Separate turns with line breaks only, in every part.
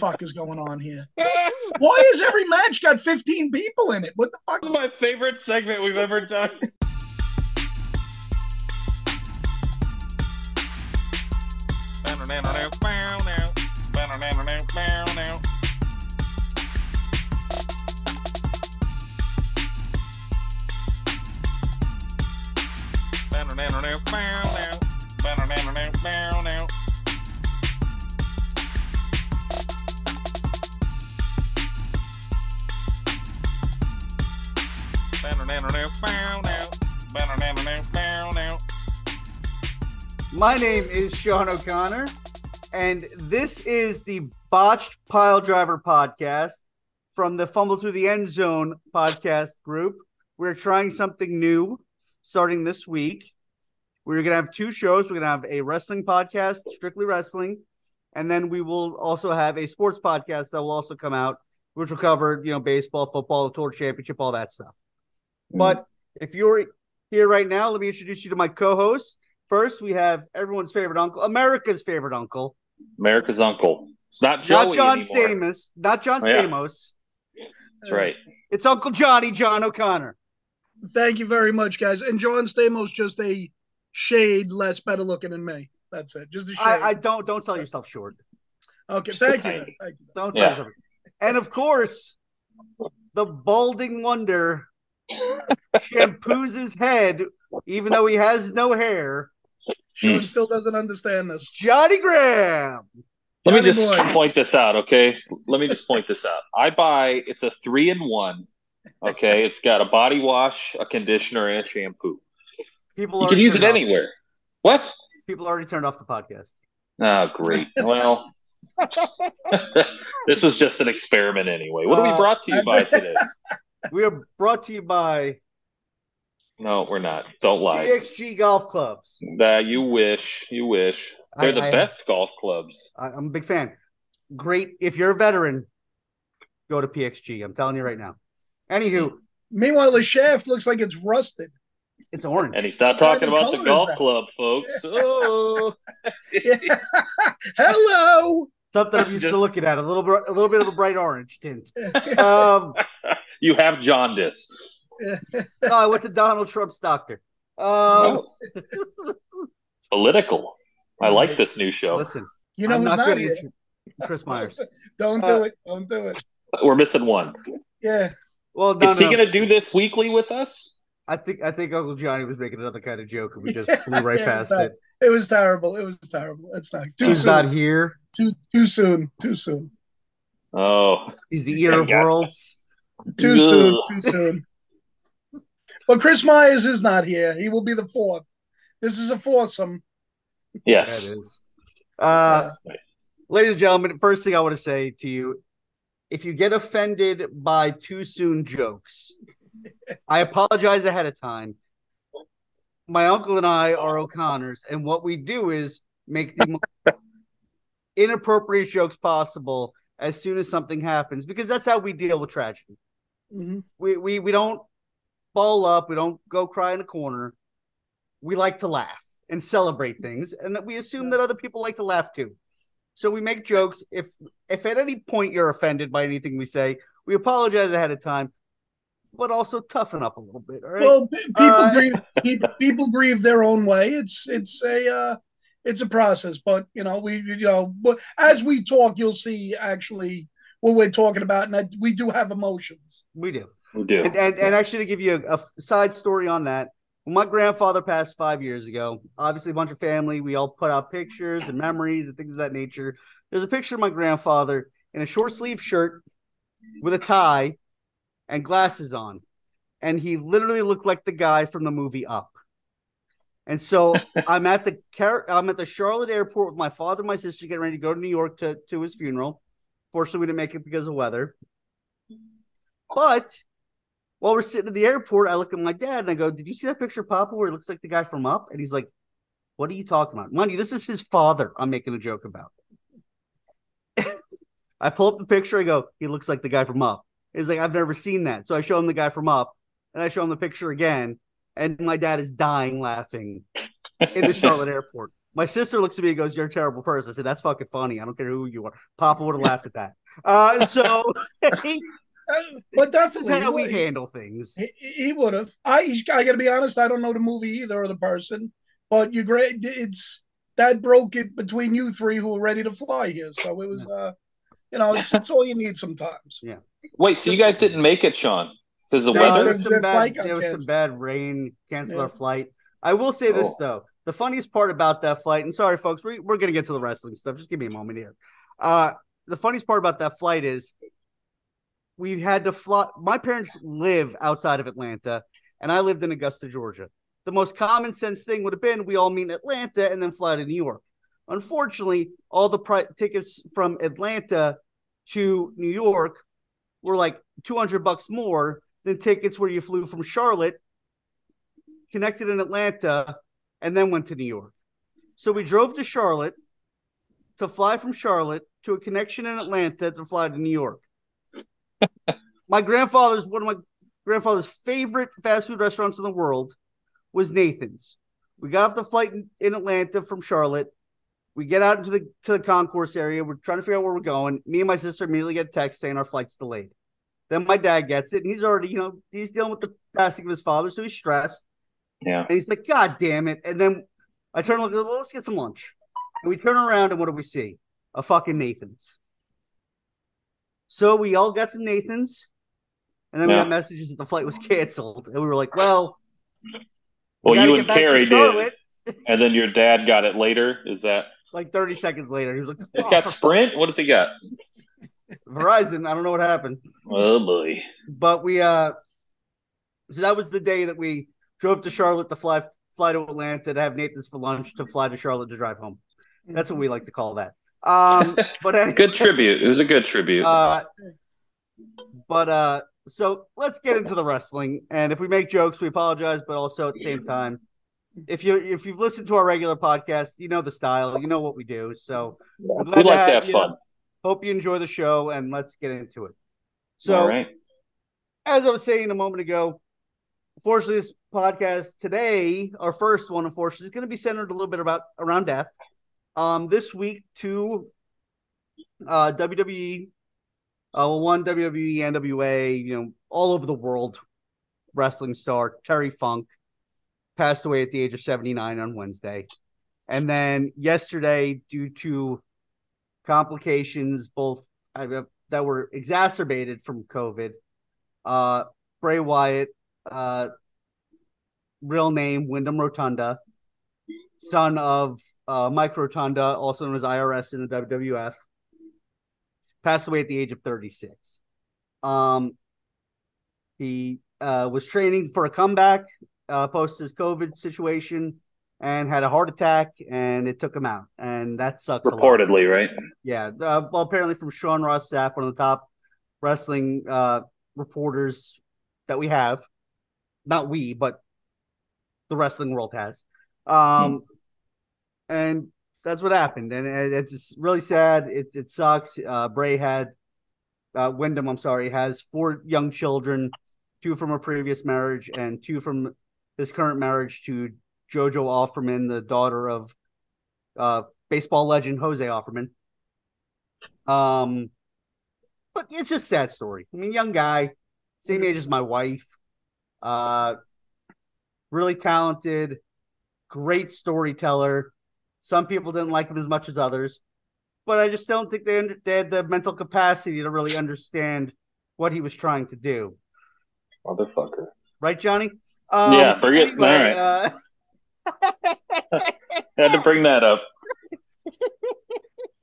fuck is going on here? Why has every match got 15 people in it? What the fuck?
This is my favorite segment we've ever done.
My name is Sean O'Connor, and this is the Botched Pile Driver podcast from the Fumble Through the End Zone podcast group. We're trying something new starting this week. We're going to have two shows. We're going to have a wrestling podcast, strictly wrestling, and then we will also have a sports podcast that will also come out, which will cover, you know, baseball, football, the tour championship, all that stuff. Mm-hmm. But if you're here right now, let me introduce you to my co-host. First, we have everyone's favorite uncle, America's favorite uncle,
America's uncle. It's not Joey
not John
anymore.
Stamos, not John
Oh, yeah.
Stamos.
That's right.
It's Uncle Johnny, John O'Connor.
Thank you very much, guys. And John Stamos just a shade less better looking than me. That's it. Just a shade.
I, I don't don't sell yourself short.
okay, thank you. Thank you.
Don't sell
Yeah.
yourself. And of course, the balding wonder shampoos his head, even though he has no hair.
Sean
Hmm.
still doesn't understand this.
Johnny Graham.
Let me just
boy.
point this out, okay? Let me just point this out. I buy it's a three in one. Okay, it's got a body wash, a conditioner, and a shampoo.
People
You can use it
off-
anywhere. What?
People already turned off the podcast.
Oh, great. Well, this was just an experiment anyway. What are
Uh,
we brought to you by today?
We are brought to you by
No, we're not. Don't lie.
PXG Golf Clubs.
Nah, you wish. You wish. They're
I-
the
I-
best golf clubs.
I, I'm a big fan. Great. If you're a veteran, go to PXG. I'm telling you right now. Anywho,
Meanwhile, the shaft looks like it's rusted.
it's orange.
And he's not talking
of
about the golf club, folks. Oh.
Hello.
Something I'm used
Just-
to looking at. A little bit, a little bit of a bright orange tint. Um,
you have jaundice.
No, I went to Donald Trump's doctor. Um,
Political. I like this new show.
listen,
you know
I'm
who's
not
not,
good
here?
Chris Myers.
Don't
Uh,
do it. Don't do it.
We're missing one.
Yeah.
Well, no,
Is he
no.
going to do this weekly with us?
I think I think Uncle Johnny was making another kind of joke, and we just flew right
Yeah,
past
it's
it.
It was terrible. It was terrible. It's not too
He's
soon.
not here.
Too too soon. Too soon.
Oh,
He's the ear of worlds.
Too
Ugh.
soon. Too soon. But Chris Myers is not here. He will be the fourth. This is a foursome.
yes.
That is. Uh,
Nice.
ladies and gentlemen, first thing I want to say to you if you get offended by too soon jokes, I apologize ahead of time. My uncle and I are O'Connors, and what we do is make the most inappropriate jokes possible as soon as something happens because that's how we deal with tragedy.
Mhm.
We we we don't ball up, we don't go cry in a corner. We like to laugh and celebrate things, and we assume that other people like to laugh too. So we make jokes. If if at any point you're offended by anything we say, we apologize ahead of time, but also toughen up a little bit. All right.
Well, people
Uh,
grieve. People, people grieve their own way. It's it's a uh, it's a process. But you know, we you know, as we talk, you'll see actually what we're talking about, and that we do have emotions.
we do.
We do.
And, and, and actually, to give you a, a side story on that, when my grandfather passed five years ago, obviously a bunch of family, we all put out pictures and memories and things of that nature. There's a picture of my grandfather in a short sleeve shirt with a tie and glasses on, and he literally looked like the guy from the movie Up. And so I'm at the Car- I'm at the Charlotte airport with my father and my sister getting ready to go to New York to, to his funeral. Fortunately, we didn't make it because of weather. But while we're sitting at the airport, I look at my dad and I go, Did you see that picture of Papa where it looks like the guy from Up? And he's like, What are you talking about? Mind you, this is his father I'm making a joke about. I pull up the picture, I go, He looks like the guy from Up. He's like, I've never seen that. So I show him the guy from Up and I show him the picture again. And my dad is dying laughing in the Charlotte airport. My sister looks at me and goes, "You're a terrible person." I said, "That's fucking funny. I don't care who you are." Papa would have laughed at that. Uh, so, he,
Uh, but
this is
definitely,
how we handle things.
he, he would have. I I got to be honest. I don't know the movie either or the person, but you great. It's that broke it between you three who were ready to fly here. So it was, uh, you know, it's, it's all you need sometimes. Yeah.
Wait, so you guys didn't make it, Sean? Because the
No,
weather?
there was some bad, there was some bad rain, Cancel
Yeah.
our flight. I will say this
Oh.
though: the funniest part about that flight, and sorry, folks, we, we're gonna get to the wrestling stuff. Just give me a moment here. Uh, the funniest part about that flight is we had to fly. My parents live outside of Atlanta, and I lived in Augusta, Georgia. The most common sense thing would have been we all meet in Atlanta and then fly to New York. Unfortunately, all the pri- tickets from Atlanta to New York were like 200 bucks more than tickets where you flew from Charlotte, connected in Atlanta, and then went to New York. So we drove to Charlotte to fly from Charlotte to a connection in Atlanta to fly to New York. My grandfather's one of my grandfather's favorite fast food restaurants in the world was Nathan's. We got off the flight in, in Atlanta from Charlotte. We get out into the to the concourse area. We're trying to figure out where we're going. Me and my sister immediately get a text saying our flight's delayed. Then my dad gets it, and he's already, you know, he's dealing with the passing of his father, so he's stressed.
Yeah.
And he's like, God damn it. And then I turn and look, well, let's get some lunch. And we turn around, and what do we see? A fucking Nathan's. So we all got some Nathan's, and then we got messages that the flight was canceled. And we were like, well,
Well,
gotta
you and Carrie did, and then your dad got it later. Is that?
Like 30 seconds later, he was like,
He's
"Oh,
got Sprint. What does he got?
Verizon. I don't know what happened.
Oh boy.
but we uh so that was the day that we drove to Charlotte to fly fly to Atlanta to have Nathan's for lunch to fly to Charlotte to drive home. That's what we like to call that. Um but anyway,
Good tribute. It was a good tribute.
uh but uh so let's get into the wrestling and if we make jokes we apologize but also at the same time if you if you've listened to our regular podcast you know the style you know what we do so
we like to
have
have fun.
hope you enjoy the show and let's get into it so
All right.
as I was saying a moment ago, unfortunately, this podcast today, our first one, unfortunately, is going to be centered a little bit about around death. Um, this week, two uh, WWE, uh, one WWE, NWA, you know, all over the world, wrestling star Terry Funk passed away at the age of seventy nine on Wednesday, and then yesterday, due to complications, both uh, that were exacerbated from COVID uh Bray Wyatt, uh real name Windham Rotunda, son of uh Mike Rotunda, also known as IRS in the WWF, passed away at the age of 36. Um he uh was training for a comeback uh post his COVID situation and had a heart attack and it took him out. And that sucks. a lot.
Reportedly, right?
Yeah. Uh, well, apparently from Sean Ross Sapp, one of the top wrestling uh, reporters that we have. Not we, but the wrestling world has. Um, and that's what happened. And it's really sad. It, it sucks. Uh, Bray had, uh, Windham, I'm sorry, has four young children, two from a previous marriage and two from his current marriage to Jojo Offerman, the daughter of uh, baseball legend Jose Offerman. Um, but it's just a sad story. I mean, young guy, same age as my wife. Uh, really talented, great storyteller. Some people didn't like him as much as others, but I just don't think they, under, they had the mental capacity to really understand what he was trying to do.
Motherfucker.
Right, Johnny? Um,
Yeah, bring it-
anyway,
all right.
uh,
Had to bring that up.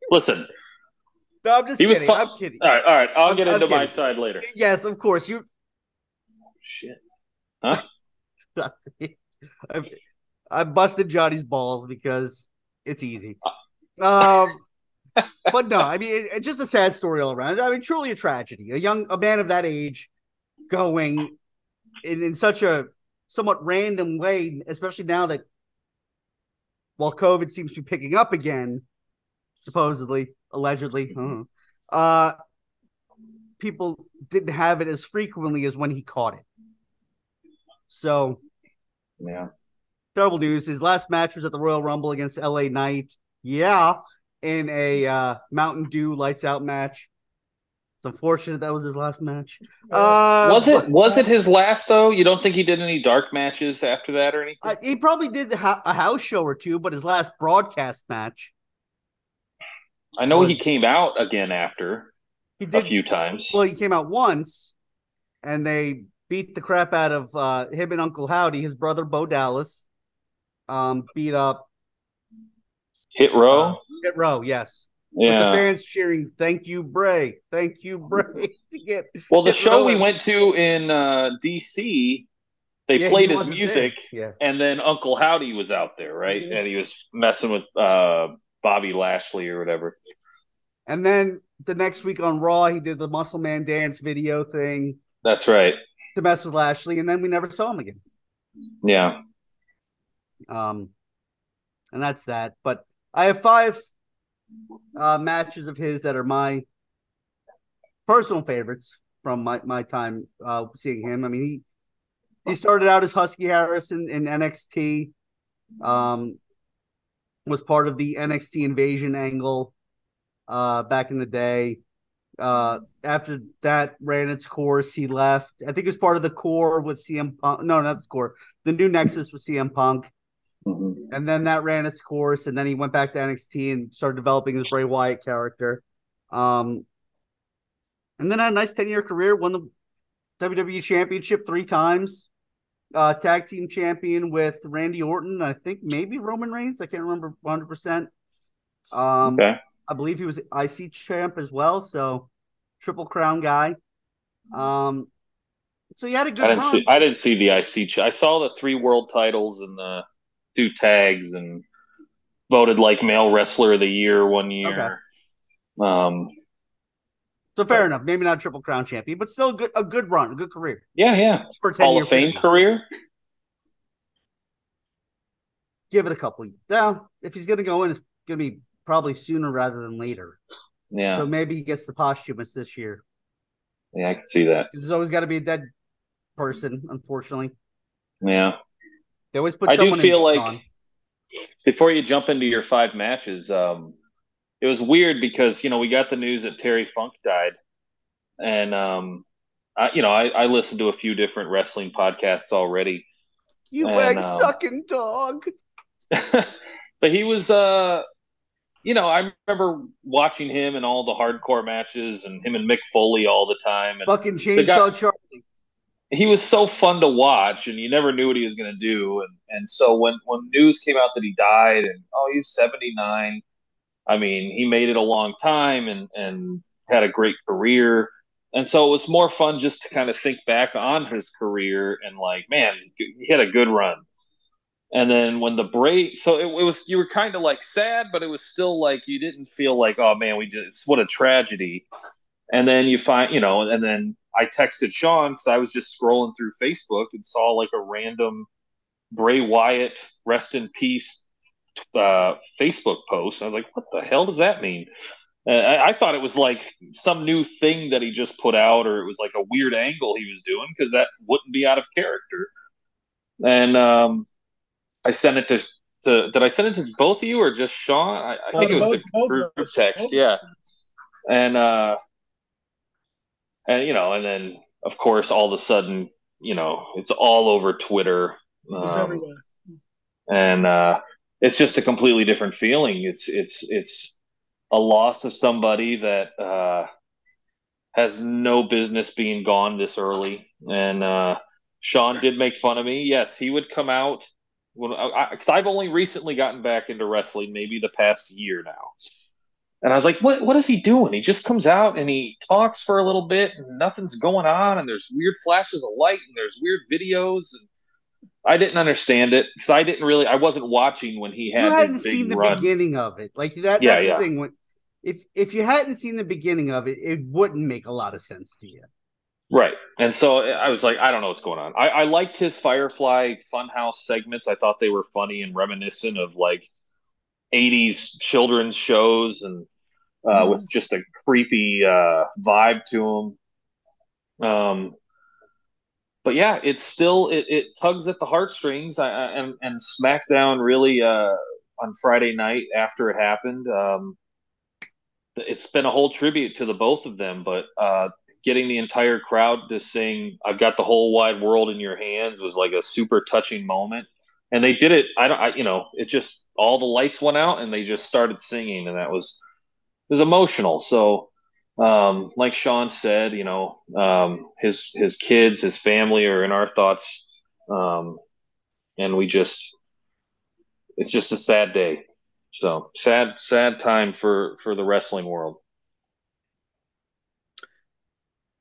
Listen,
no, I'm just
He was
kidding.
fu-
I'm kidding.
all right, all right. I'll
I'm-
get
I'm
into my side later.
Yes, of course. You
Shit. Huh?
I, I busted Johnny's balls because it's easy. Um, but no, I mean, it, it's just a sad story all around. I mean, truly a tragedy. A young, a man of that age going in, in such a somewhat random way, especially now that while COVID seems to be picking up again, supposedly, allegedly, uh, uh, people didn't have it as frequently as when he caught it. So
Yeah.
Terrible news. His last match was at the Royal Rumble against LA Knight. Yeah, in a uh, Mountain Dew lights out match. It's unfortunate that was his last match. Uh,
was it was it his last though? You don't think he did any dark matches after that or anything?
Uh, he probably did a house show or two, but his last broadcast match.
I know was, he came out again after he did, a few times.
Well, he came out once, and they beat the crap out of uh, him and Uncle Howdy, his brother Bo Dallas. Um, beat up
Hit Row. Uh,
Hit Row, yes.
Yeah. With
the fans cheering, "Thank you, Bray! Thank you, Bray!" to get
well, the show we went to in uh, DC, they yeah, played his music,
yeah.
and then Uncle Howdy was out there, right? Mm-hmm. And he was messing with uh, Bobby Lashley or whatever.
And then the next week on Raw, he did the Muscle Man dance video thing.
That's right.
To mess with Lashley, and then we never saw him again.
Yeah.
Um, and that's that. But I have five uh, matches of his that are my personal favorites from my, my time uh, seeing him. I mean, he he started out as Husky Harrison in NXT, um, was part of the NXT Invasion angle uh, back in the day. Uh, after that ran its course, he left. I think it was part of the Corre with CM Punk. No, not the Corre. The new Nexus with CM Punk. Mm-hmm. And then that ran its course, and then he went back to NXT and started developing his Bray Wyatt character. Um, and then had a nice 10 year career, won the WWE Championship three times, uh, tag team champion with Randy Orton, I think maybe Roman Reigns. I can't remember 100%. Um, okay. I believe he was IC champ as well, so triple crown guy. Um, so he had a good.
I didn't
run.
see. I didn't see the IC. I saw the three world titles and the two tags and voted like male wrestler of the year one year. Okay. Um,
so fair but, enough. Maybe not triple crown champion, but still a good a good run, a good career.
Yeah, yeah. For Hall of Fame career.
Give it a couple. Years. Now, if he's going to go in, it's going to be probably sooner rather than later.
Yeah.
So maybe he gets the posthumous this year.
Yeah, I can see that.
There's always got to be a dead person, unfortunately.
Yeah.
They always put.
I do feel like on. before you jump into your five matches, um, it was weird because you know we got the news that Terry Funk died, and um, I, you know I, I listened to a few different wrestling podcasts already.
You and, um, sucking dog.
but he was, uh, you know, I remember watching him in all the hardcore matches and him and Mick Foley all the time. And
Fucking chainsaw guy, Charlie
he was so fun to watch, and you never knew what he was going to do. And and so when when news came out that he died, and oh, he's seventy nine. I mean, he made it a long time and and had a great career. And so it was more fun just to kind of think back on his career and like, man, he had a good run. And then when the break, so it, it was you were kind of like sad, but it was still like you didn't feel like, oh man, we just what a tragedy. And then you find, you know, and then I texted Sean because I was just scrolling through Facebook and saw like a random Bray Wyatt rest in peace uh, Facebook post. I was like, what the hell does that mean? Uh, I, I, thought it was like some new thing that he just put out, or it was like a weird angle he was doing because that wouldn't be out of character. And um, I sent it to, to. Did I send it to both of you or just Sean? I, I think it was both, the group text. Yeah. And uh, and you know, and then of course, all of a sudden, you know, it's all over Twitter. Um, and uh, it's just a completely different feeling. It's it's it's a loss of somebody that uh, has no business being gone this early. And uh, Sean did make fun of me. Yes, he would come out because I've only recently gotten back into wrestling, maybe the past year now. And I was like, what, what is he doing? He just comes out and he talks for a little bit and nothing's going on. And there's weird flashes of light and there's weird videos. And I didn't understand it because I didn't really, I wasn't watching when he had.
You hadn't seen the
run.
beginning of it. Like that, yeah, that's yeah. the thing. When, if, if you hadn't seen the beginning of it, it wouldn't make a lot of sense to you.
Right. And so I was like, I don't know what's going on. I, I liked his Firefly Funhouse segments. I thought they were funny and reminiscent of like 80s children's shows and uh, with mm-hmm. just a creepy uh, vibe to them. Um, but yeah, it's still it, it tugs at the heartstrings. I, I, and and SmackDown really uh, on Friday night after it happened. Um, it's been a whole tribute to the both of them, but uh, getting the entire crowd to sing "I've got the whole wide world in your hands" was like a super touching moment. And they did it. I don't. I, you know, it just all the lights went out and they just started singing, and that was it was emotional. So, um, like Sean said, you know, um, his his kids, his family are in our thoughts, um, and we just it's just a sad day. So sad, sad time for for the wrestling world.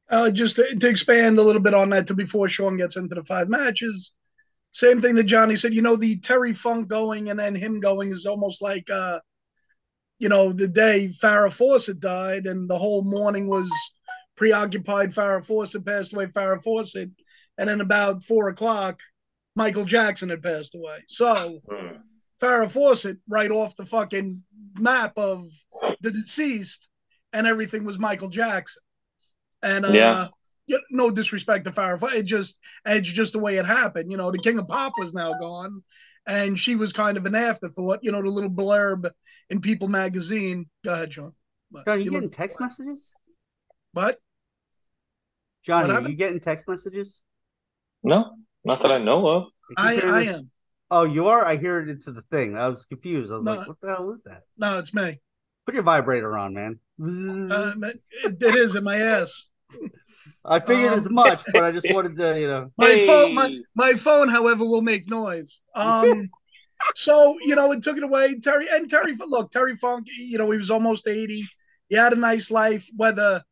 Uh, just to, to, expand a little bit on that, to before Sean gets into the five matches, same thing that Johnny said. You know, the Terry Funk going and then him going is almost like, uh, you know, the day Farrah Fawcett died and the whole morning was preoccupied. Farrah Fawcett passed away. Farrah Fawcett, and then about four o'clock, Michael Jackson had passed away. So. Mm Farrah Fawcett right off the fucking map of the deceased, and everything was Michael Jackson. And uh, yeah. No disrespect to Farrah, it just it's just the way it happened. You know, the King of Pop was now gone, and she was kind of an afterthought. You know, the little blurb in People magazine. Go ahead, Sean.
But John, you, you getting text messages?
What?
Johnny, what are you getting text messages?
No, not that I know of.
I, I am.
Oh, you are? I hear it into the thing. I was confused. I was no, like, what the hell is that?
No, it's me.
Put your vibrator on, man.
Uh, it, it is in my ass.
I figured um, as much, but I just wanted to, you know.
My hey. phone, my, my phone, however, will make noise. Um, so you know, it took it away. Terry and Terry, look, Terry Funk. You know, he was almost eighty. He had a nice life. Whether,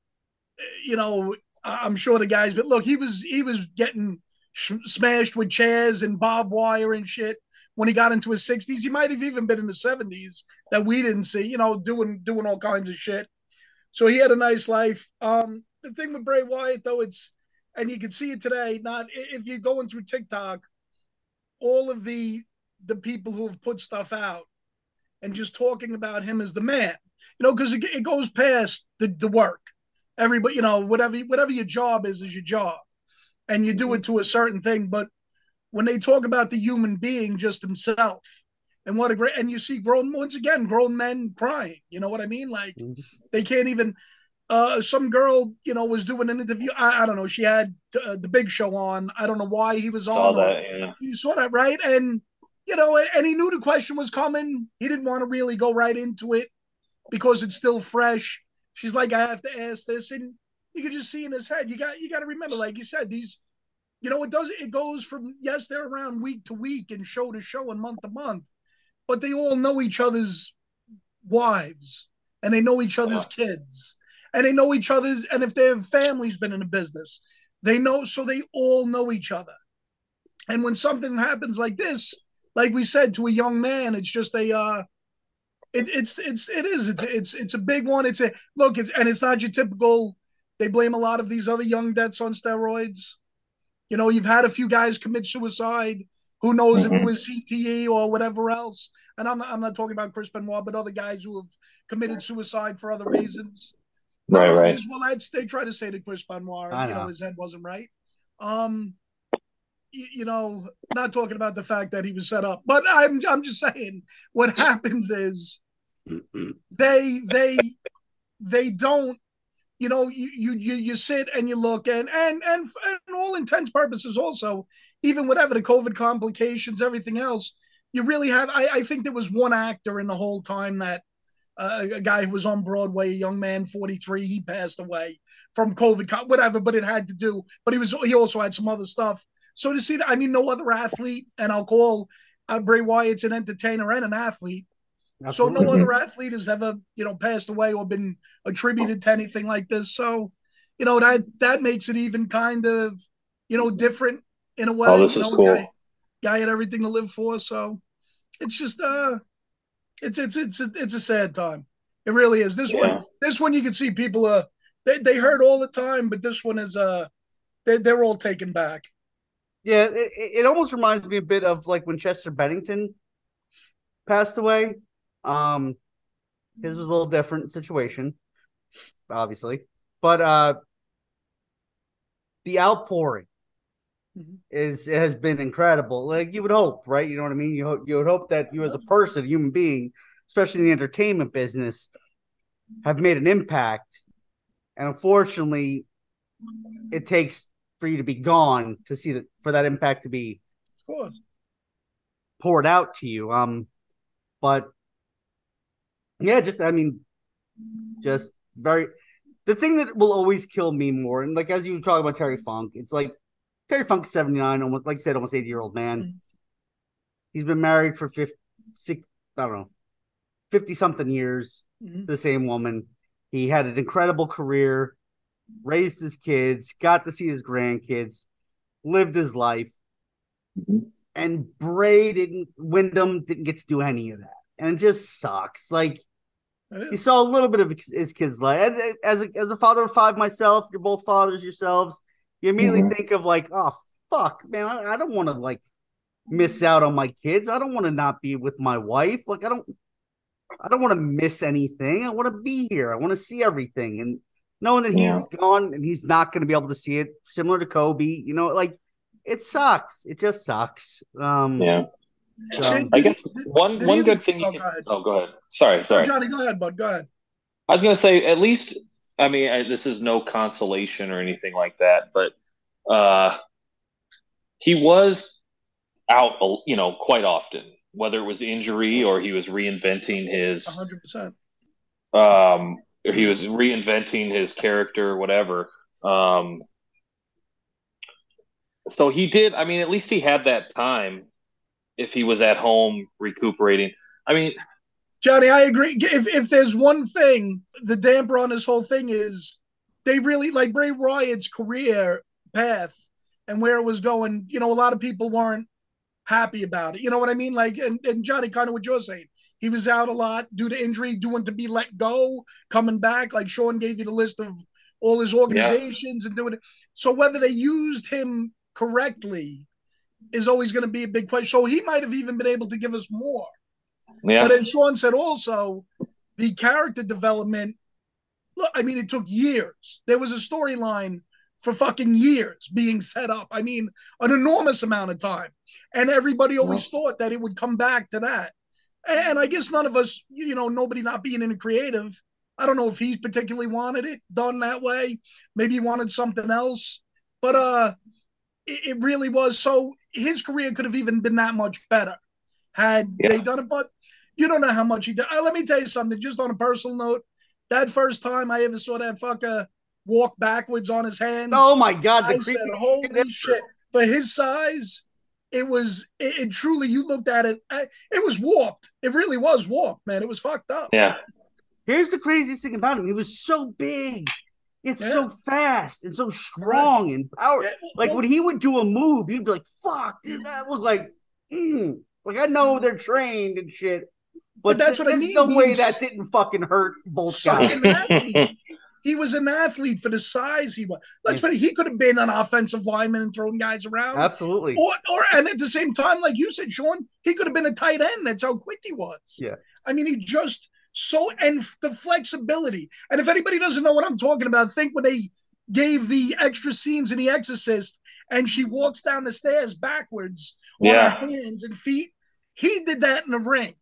you know, I'm sure the guys, but look, he was he was getting smashed with chairs and barbed wire and shit when he got into his 60s. He might have even been in the 70s that we didn't see, you know, doing doing all kinds of shit. So he had a nice life. Um, the thing with Bray Wyatt, though, it's and you can see it today. Not if you're going through TikTok, all of the the people who have put stuff out and just talking about him as the man, you know, because it, it goes past the the work. Everybody, you know, whatever whatever your job is, is your job and you do it to a certain thing. But when they talk about the human being just himself, and what a great and you see grown once again grown men crying. You know what I mean? Like mm-hmm. they can't even. Uh, some girl, you know, was doing an interview. I, I don't know. She had uh, the Big Show on. I don't know why he was
saw
on.
That, yeah.
You saw that, right? And you know, and he knew the question was coming. He didn't want to really go right into it because it's still fresh. She's like, I have to ask this, and you can just see in his head. You got you got to remember, like you said, these, you know, it does it goes from yes, they're around week to week and show to show and month to month, but they all know each other's wives and they know each other's kids and they know each other's and if their family's been in a business, they know so they all know each other. And when something happens like this, like we said to a young man, it's just a uh it, it's it's it is it's it's it's a big one. It's a look. It's and it's not your typical they blame a lot of these other young deaths on steroids. You know, you've had a few guys commit suicide. Who knows mm-hmm. if it mm-hmm. was CTE or whatever else? And I'm not, I'm not talking about Chris Benoit, but other guys who have committed suicide for other reasons.
Right, right. Just,
well, that's they try to say to Chris Benoit, know. you know, his head wasn't right. Um, you, you know, not talking about the fact that he was set up, but I'm I'm just saying what happens is they they they don't you know you, you you sit and you look and and and and all intents purposes also even whatever the covid complications everything else you really have i, I think there was one actor in the whole time that uh, a guy who was on broadway a young man 43 he passed away from covid whatever but it had to do but he was he also had some other stuff so to see that i mean no other athlete and i'll call uh, bray wyatt's an entertainer and an athlete Absolutely. So no other athlete has ever, you know, passed away or been attributed to anything like this. So, you know, that that makes it even kind of, you know, different in a way.
Oh, this
you
is know, cool.
Guy, guy, had everything to live for. So it's just uh it's it's it's a, it's a sad time. It really is. This yeah. one this one you can see people uh they, they hurt all the time, but this one is uh they they're all taken back.
Yeah, it, it almost reminds me a bit of like when Chester Bennington passed away um, his was a little different situation, obviously, but uh, the outpouring
Mhm.
is has been incredible. Like you would hope, right? You know what I mean? You hope you would hope that you as a person, human being, especially in the entertainment business, have made an impact. And unfortunately, it takes for you to be gone to see that for that impact to be
Of course.
poured out to you. Um, but yeah, just I mean, just very the thing that will always kill me more, and like as you talk about Terry Funk, it's like Terry Funk's 79, almost like I said, almost 80 year old man.
Mhm.
He's been married for 50, six, I don't know, 50 something years
Mhm.
to the same woman. He had an incredible career, raised his kids, got to see his grandkids, lived his life.
Mhm.
And Bray didn't, Windham didn't get to do any of that. And it just sucks. Like, you saw a little bit of his- kids' life. And as a, as a father of five myself, you're both fathers yourselves. You immediately
Mhm.
think of like, oh fuck, man, I, I don't want to like miss out on my kids. I don't want to not be with my wife. Like, I don't, I don't want to miss anything. I want to be here. I want to see everything. And knowing that he's
Yeah.
gone and he's not going to be able to see it, similar to Kobe, you know, like it sucks. It just sucks. Um,
Yeah.
so-
Did-
I guess
did-
one
did
one good thing
oh,
can.
go ahead.
Oh, go ahead. Sorry, sorry.
Johnny, go ahead, bud. Go ahead.
I was gonna say at least. I mean, I, this is no consolation or anything like that, but uh, he was out, you know, quite often, whether it was injury or he was reinventing his,
hundred percent.
um, he was reinventing his character, whatever. Um, so he did. I mean, at least he had that time if he was at home recuperating. I mean,
Johnny, I agree. If if there's one thing, the damper on this whole thing is they really like Bray Wyatt's career path and where it was going. You know, a lot of people weren't happy about it. You know what I mean? Like, and, and Johnny, kind of what you're saying. He was out a lot due to injury, doing to be let go, coming back. Like Sean gave you the list of all his organizations and doing it. So whether they used him correctly is always going to be a big question. So he might have even been able to give us more.
Yeah,
But as Sean said, also the character development. Look, I mean, it took years. There was a storyline for fucking years being set up. I mean, an enormous amount of time, and everybody always thought that it would come back to that. And, and I guess none of us, you know, nobody not being in a creative. I don't know if he particularly wanted it done that way. Maybe he wanted something else, but uh, it, it really was. So his career could have even been that much better had
Yeah.
they done it. But you don't know how much he did. Uh, let me tell you something, just on a personal note. That first time I ever saw that fucker walk backwards on his hands,
Oh my god,
I said, "Holy shit!" For his size, it was it, it truly. You looked at it, I, it was warped. It really was warped, man. It was fucked up.
yeah,
Here's the craziest thing about him. He was so big. It's
Yeah.
so fast and so strong and power.
Yeah,
Like
well,
when he would do a move, you'd be like, fuck, dude, that look like mm. Like I know mm-hmm. they're trained and shit. But,
But that's
th-
what I mean,
No way that didn't fucking hurt both
such
guys.
He was an athlete for the size he was. Let's put it, he could have been an offensive lineman and thrown guys around.
Absolutely.
Or, or and at the same time, like you said, Sean, he could have been a tight end. That's how quick he was.
Yeah.
I mean, he just so and the flexibility. And if anybody doesn't know what I'm talking about, think when they gave the extra scenes in The Exorcist, and she walks down the stairs backwards on
Yeah.
her hands and feet. He did that in the ring.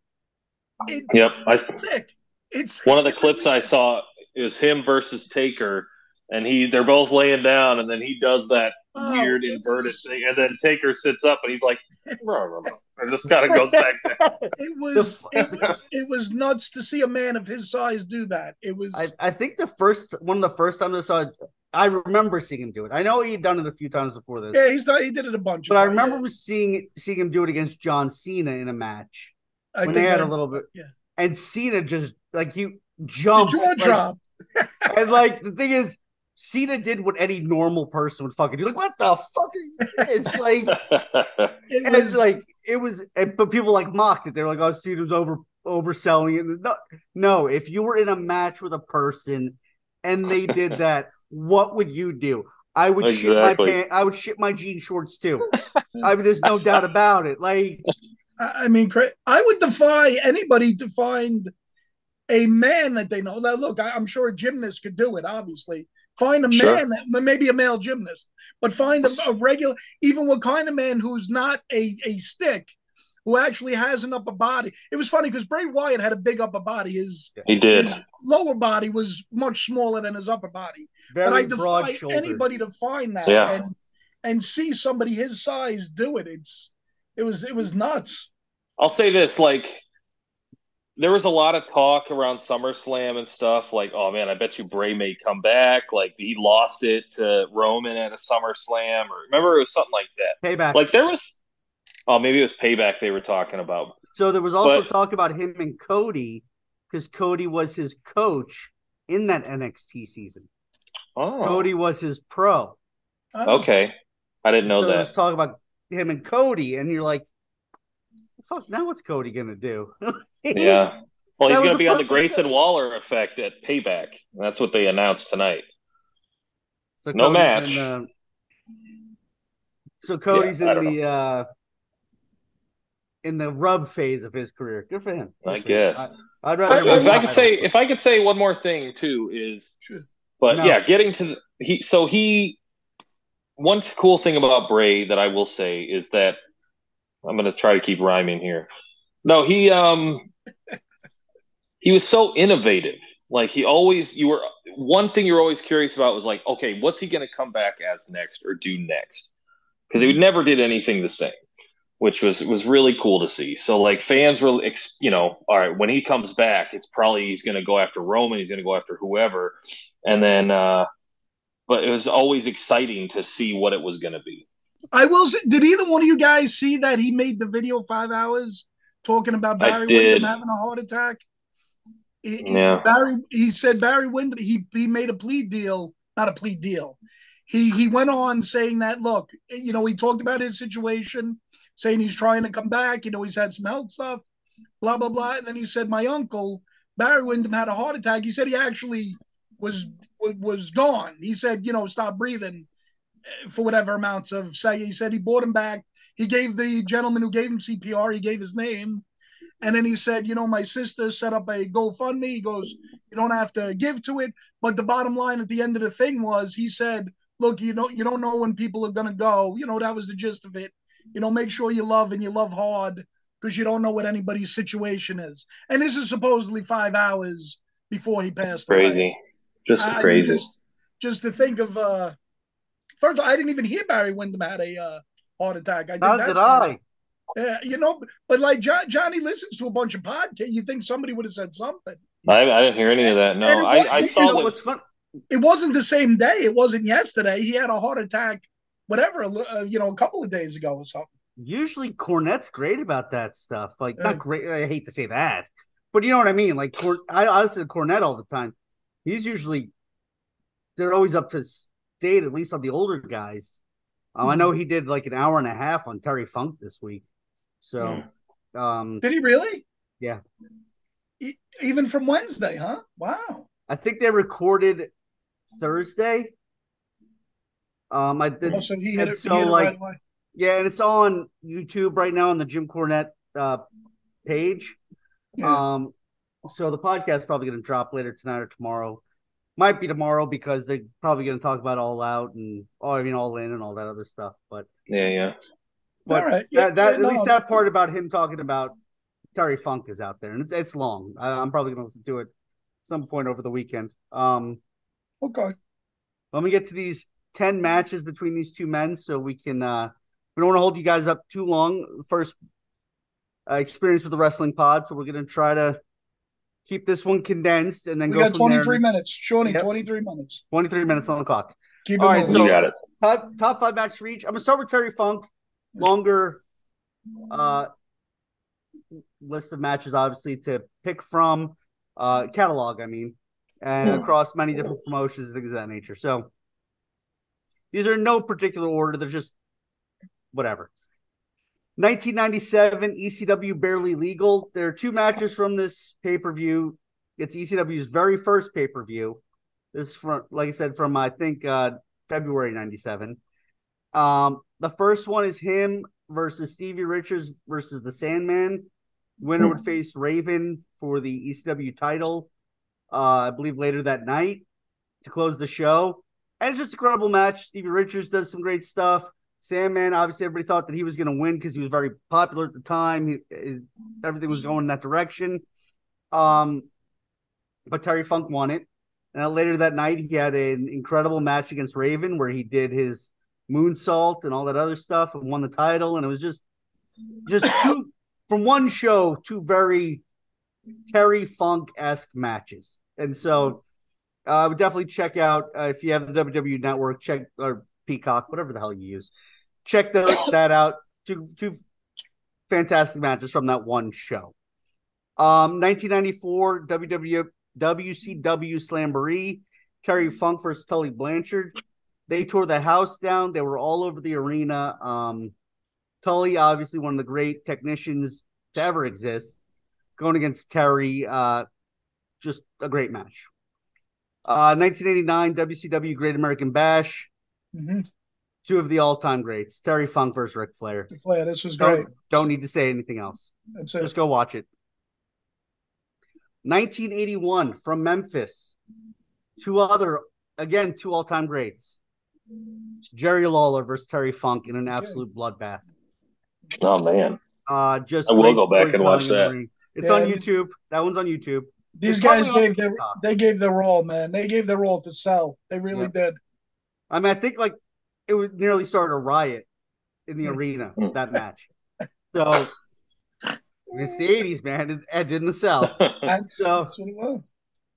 It's
yep. I,
sick. It's
one of the clips I saw is him versus Taker, and he they're both laying down, and then he does that
Oh,
weird
it
inverted
was-
thing, and then Taker sits up, and he's like, "Ruh, ruh, ruh," and just kind of goes back down.
It was it, was- it was nuts to see a man of his size do that. It was
I, I think the first one of the first times I saw it, I remember seeing him do it. I know he'd done it a few times before this.
yeah, he's done, he did it a bunch.
But
of
I
times.
remember seeing seeing him do it against John Cena in a match
I
when they had
I-
a little bit.
yeah.
And Cena just like you
the
jumped,
jaw
like-
drop.
and like the thing is, Cena did what any normal person would fucking do. Like, what the fuck? Are you? It's like,
It
and it's
was
like it was, and, but people like mocked it. They were like, "Oh, Cena's over overselling it." No, no, if you were in a match with a person and they did that, what would you do? I would shit my pants. I would shit my jean shorts too. I mean, there's no doubt about it. Like,
I I mean, cra- I would defy anybody to find a man that they know. Now, look, I, I'm sure a gymnast could do it, obviously, Find a
Sure.
man, that maybe a male gymnast, but find a, a regular, even what kind of man who's not a, a stick, who actually has an upper body. It was funny because Bray Wyatt had a big upper body. His,
He did.
his lower body was much smaller than his upper body.
Very
but I defy
shouldered.
anybody to find that
Yeah.
and and see somebody his size do it. It's it was it was nuts.
I'll say this: like, there was a lot of talk around SummerSlam and stuff. Like, oh man, I bet you Bray may come back. Like, he lost it to Roman at a SummerSlam, or remember it was something like that.
Payback.
Like, there was, oh, maybe it was Payback they were talking about.
so there was also
but-
talk about him and Cody because Cody was his coach in that NXT season.
Oh,
Cody was his pro.
Oh,
okay, I didn't know
so there
that.
was talk about him and Cody, and you're like, fuck, now what's Cody gonna do?
Yeah. Well, he's
That was
going to be on the Grayson. Waller effect at Payback. That's what they announced tonight.
So
No
Cody's
match.
In, uh, so Cody's
I
in the uh, in the rub phase of his career. Good for him. Good
I
for him.
guess.
I, would rather.
I-
if I
I-
could say, if I could say one more thing too is, but
No.
yeah, getting to the, he. So he, one cool thing about Bray that I will say is that I'm going to try to keep rhyming here. No, he um, he was so innovative. Like he always, you were one thing you're always curious about was like, okay, what's he going to come back as next or do next? Because he never did anything the same which was was really cool to see. So like fans were, ex- you know, all right, when he comes back, it's probably he's going to go after Roman, he's going to go after whoever, and then, uh but it was always exciting to see what it was going to be.
I will say, did either one of you guys see that he made the video five hours talking about Barry. Windham having a heart attack? He- he-
Yeah.
Barry he said Barry Windham he he made a plea deal, not a plea deal. He he went on saying that look, you know, he talked about his situation, saying he's trying to come back, you know, he's had some health stuff, blah blah blah. And then he said, My uncle, Barry Windham had a heart attack. He said he actually was was gone. He said, you know, stop breathing eh, for whatever amounts of say. He said he brought him back. He gave the gentleman who gave him CPR, he gave his name. And then he said, you know, my sister set up a GoFundMe. He goes, you don't have to give to it. But the bottom line at the end of the thing was he said, look, you don't you don't know when people are gonna go. You know, that was the gist of it. You know, make sure you love and you love hard because you don't know what anybody's situation is. And this is supposedly five hours before he passed away.
Crazy, just
I- I mean,
crazy.
just, just to think of uh first of all, I didn't even hear Barry Windham had a uh, heart attack. I think
How
that's
did I?
Yeah, you know, but like Jo- Johnny listens to a bunch of podcasts. You think somebody would have said something?
I, I didn't hear any of that. No,
it
I, I saw
You know
what
what's fun?
It wasn't the same day. It wasn't yesterday. He had a heart attack, whatever, uh, you know, a couple of days ago or something.
Usually Cornette's great about that stuff. Like not great. I hate to say that, but you know what I mean. Like Cor- I, I listen to Cornette all the time. He's usually they're always up to date, at least on the older guys. Um, I know he did like an hour and a half on Terry Funk this week. So, um,
Did he really?
Yeah.
E- even from Wednesday, huh? Wow.
I think they recorded Thursday. Um, I did.
Oh, so he hit it,
so,
he hit it
like,
right.
Yeah, and it's all on YouTube right now on the Jim Cornette uh, page.
Yeah.
Um, so the podcast's probably going to drop later tonight or tomorrow. Might be tomorrow because they're probably going to talk about all out and oh, I mean all in and all that other stuff. But
Yeah, yeah.
but
All right. Yeah,
that, that
yeah,
at
no,
least that part about him talking about Terry Funk is out there, and it's it's long. I, I'm probably going to listen to it some point over the weekend. Um,
Okay.
let me get to these 10 matches between these two men so we can uh we don't want to hold you guys up too long first uh, experience with the wrestling pod so we're going to try to keep this one condensed and then
We
go
got
from there.
23 minutes. Shawnee,
Yep.
23 minutes.
23 minutes on the clock
Keep it
All right. So-
you got it.
top, top five matches for each i'm going to start with terry funk longer uh list of matches obviously to pick from uh catalog i mean and
Hmm.
across many different promotions things of that nature so these are no particular order. They're just whatever. 1997 ecw barely legal. There are two matches from this pay-per-view. It's ecw's very first pay-per-view. This is from like i said from i think uh february 97 um the first one is him versus stevie richards versus the sandman. Winner would face raven for the ecw title uh i believe later that night to close the show and it's just incredible match. Stevie Richards does some great stuff. Sandman, obviously, everybody thought that he was going to win because he was very popular at the time. He, everything was going in that direction. Um, but Terry Funk won it. And later that night, he had an incredible match against Raven where he did his moonsault and all that other stuff and won the title. And it was just, just two from one show, two very Terry Funk esque matches. And so, uh, definitely check out uh, if you have the WWE Network, check or Peacock, whatever the hell you use. Check the, that out. Two two fantastic matches from that one show. Um, 1994 WW, WCW Slamboree, Terry Funk versus Tully Blanchard. They tore the house down. They were all over the arena. Um, Tully, obviously one of the great technicians to ever exist, going against Terry. Uh, just a great match. Uh, 1989 WCW Great American Bash.
Mm-hmm.
Two of the all-time greats, Terry Funk versus Ric Flair.
Flair, this was great.
Don't, don't need to say anything else.
That's it.
Just go watch it. 1981 from Memphis. Two other, again, two all-time greats. Jerry Lawler versus Terry Funk in an absolute bloodbath.
Oh man,
Uh, just
I will go back and watch
storytelling
that.
ring. It's
Yeah,
on YouTube. That one's on YouTube.
These
It's
guys gave their
TikTok.
they gave their all, man. They gave their all to sell. They really
Yeah.
did.
I mean, I think like it would nearly start a riot in the arena that match. So it's the '80s, man. It ended in the South.
That's,
So-
that's what it was.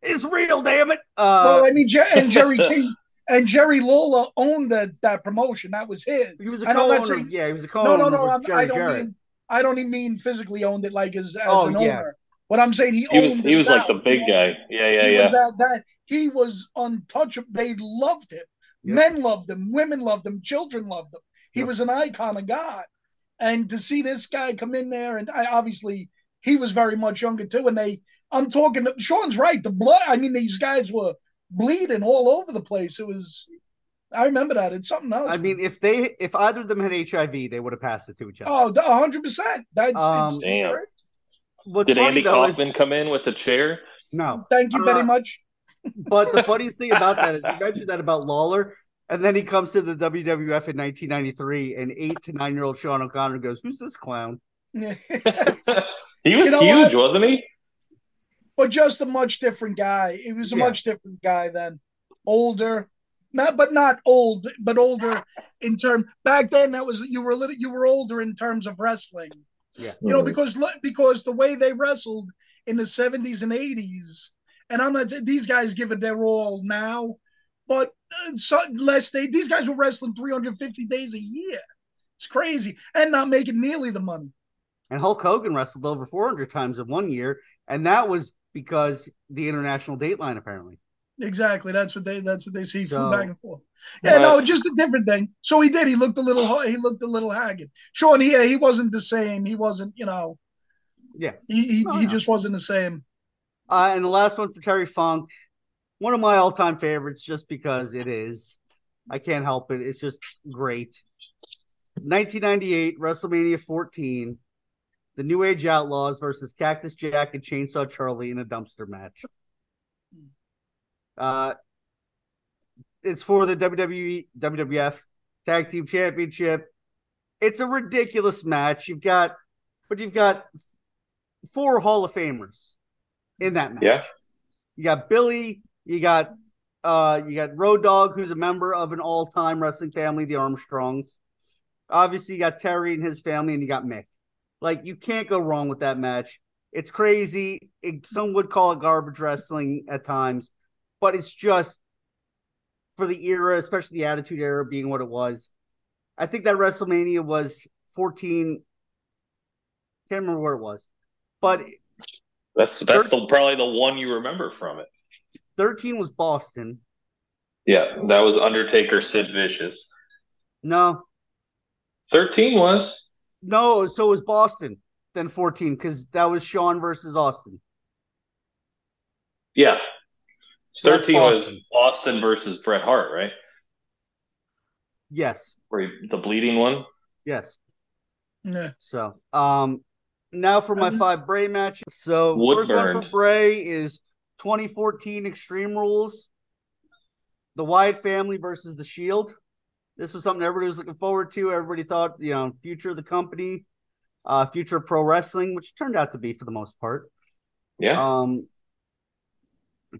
It's real, damn it. Uh,
well, I mean, Jer- and Jerry King and Jerry Lawler owned that that promotion. That was his.
he was a co-owner.
that's
yeah, he was a co-owner.
no, no.
no.
I'm,
Jerry
I don't
Jarrett.
mean I don't even mean physically owned it like as, as
Oh,
an
yeah.
owner. But I'm saying he
he
owned.
was
the
he was like the big
He-
guy. Yeah, yeah,
he
yeah.
was that that he was untouchable. They loved him.
Yep.
Men loved him. Women loved him. Children loved him. He
Yep.
was an icon of God. And to see this guy come in there, and I obviously he was very much younger too. And they, I'm talking. Sean's right. The blood. I mean, these guys were bleeding all over the place. It was. I remember that. It's something else.
I mean, if they, if either of them had HIV, they would have passed it to each other.
oh, hundred percent. That's.
Um,
Damn.
Great.
What's
Did
funny,
Andy
though, is-
Kaufman come in with a chair?
No,
Thank you very
Uh,
much.
but the funniest thing about that is you mentioned that about Lawler, and then he comes to the WWF in 1993, and eight to nine year old Sean O'Connor goes, "Who's this clown?"
he was
You know
huge,
what?
wasn't he?
but just a much different guy. He was a
Yeah.
much different guy then, older, not but not old, but older in term. Back then, that was you were a little you were older in terms of wrestling.
Yeah.
You know because because the way they wrestled in the seventies and eighties, and I'm not these guys give it their all now, but uh, so, less they these guys were wrestling 350 days a year. It's crazy, and not making nearly the money.
And Hulk Hogan wrestled over 400 times in one year, and that was because the international dateline apparently.
Exactly. That's what they. That's what they see.
So-
flew back and forth. Yeah, no, just a different thing. So he did. He looked a little. He looked a little haggard. Sean, he he wasn't the same. He wasn't. You know.
Yeah.
He he,
Oh,
he
yeah.
just wasn't the same.
Uh, and the last one for Terry Funk, one of my all time favorites, just because it is. I can't help it. It's just great. 1998 WrestleMania 14, the New Age Outlaws versus Cactus Jack and Chainsaw Charlie in a dumpster match. Uh, it's for the WWE WWF Tag Team Championship. It's a ridiculous match. You've got, but you've got four Hall of Famers in that match.
Yeah.
You got Billy, you got uh you got Road Dog, who's a member of an all-time wrestling family, the Armstrongs. Obviously, you got Terry and his family, and you got Mick. Like you can't go wrong with that match. It's crazy. It, some would call it garbage wrestling at times, but it's just for the era, especially the Attitude Era being what it was. I think that WrestleMania was 14. Can't remember where it was, but
That's that's the, probably the one you remember from it.
13 was Boston.
Yeah, that was Undertaker, Sid Vicious.
No,
Thirteen was
no, so it was Boston. Then 14 because that was Sean versus Austin.
yeah.
So
Thirteen was
Boston.
Austin versus Bret Hart, right?
Yes,
Where he, the bleeding one.
yes.
Yeah.
So, um, now for my five Bray matches. So,
Wood
first one for Bray is 2014 Extreme Rules. the Wyatt family versus the Shield. This was something everybody was looking forward to. Everybody thought, you know, future of the company, uh, future of pro wrestling, which turned out to be for the most part.
Yeah.
Um,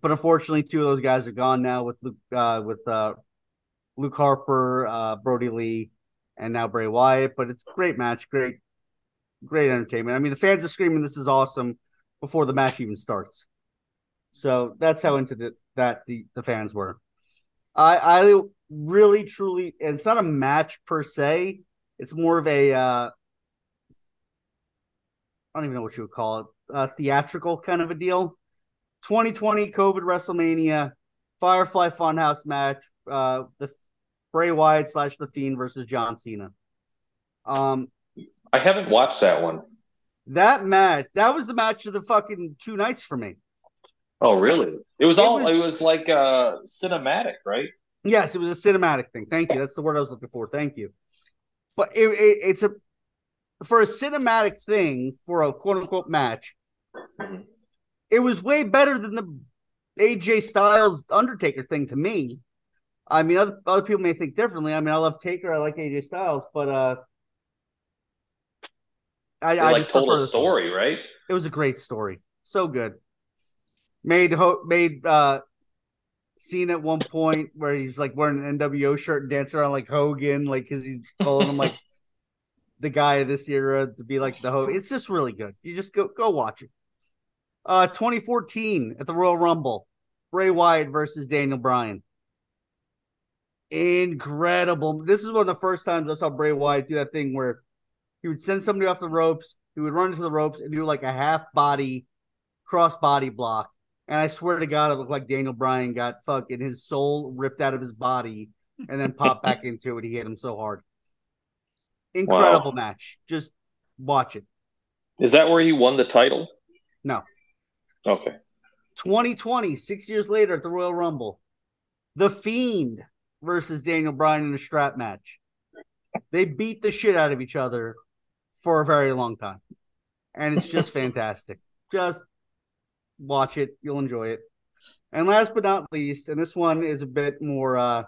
but unfortunately, two of those guys are gone now with Luke, uh, with uh, Luke Harper, uh, Brodie Lee, and now Bray Wyatt. But it's a great match, great, great entertainment. I mean, the fans are screaming, "This is awesome!" before the match even starts. So that's how into the, that the the fans were. I I really truly, and it's not a match per se. It's more of a uh, I don't even know what you would call it, theatrical kind of a deal. 2020 COVID WrestleMania Firefly Funhouse match. Uh, the Bray Wyatt slash the Fiend versus John Cena. Um,
I haven't watched that one.
That match, that was the match of the fucking two nights for me.
Oh, really? It was
It
all.
was-
it was like uh cinematic, right?
Yes, it was a cinematic thing. Thank you. That's the word I was looking for. Thank you. But it, it, it's a for a cinematic thing for a quote unquote match. It was way better than the AJ Styles Undertaker thing to me. I mean, other other people may think differently. I mean, I love Taker. I like AJ Styles, but uh, I,
It
I
like
just
told a
one.
story, right?
It was a great story. So good. Made ho- made uh scene at one point where he's like wearing an NWO shirt and dancing around like Hogan, like because he's calling him like the guy of this era to be like the Hogan. It's just really good. You just go go watch it. Uh 2014 at the Royal Rumble, Bray Wyatt versus Daniel Bryan. Incredible. This is one of the first times I saw Bray Wyatt do that thing where he would send somebody off the ropes, he would run into the ropes and do like a half body cross body block. And I swear to God, it looked like Daniel Bryan got fucking his soul ripped out of his body and then popped back into it. He hit him so hard. Incredible match. Just watch it.
Is that where he won the title?
No.
Okay.
2020, six years later at the Royal Rumble, The Fiend versus Daniel Bryan in a strap match. They beat the shit out of each other for a very long time. And it's just fantastic. Just watch it. You'll enjoy it. And last but not least, and this one is a bit more, uh,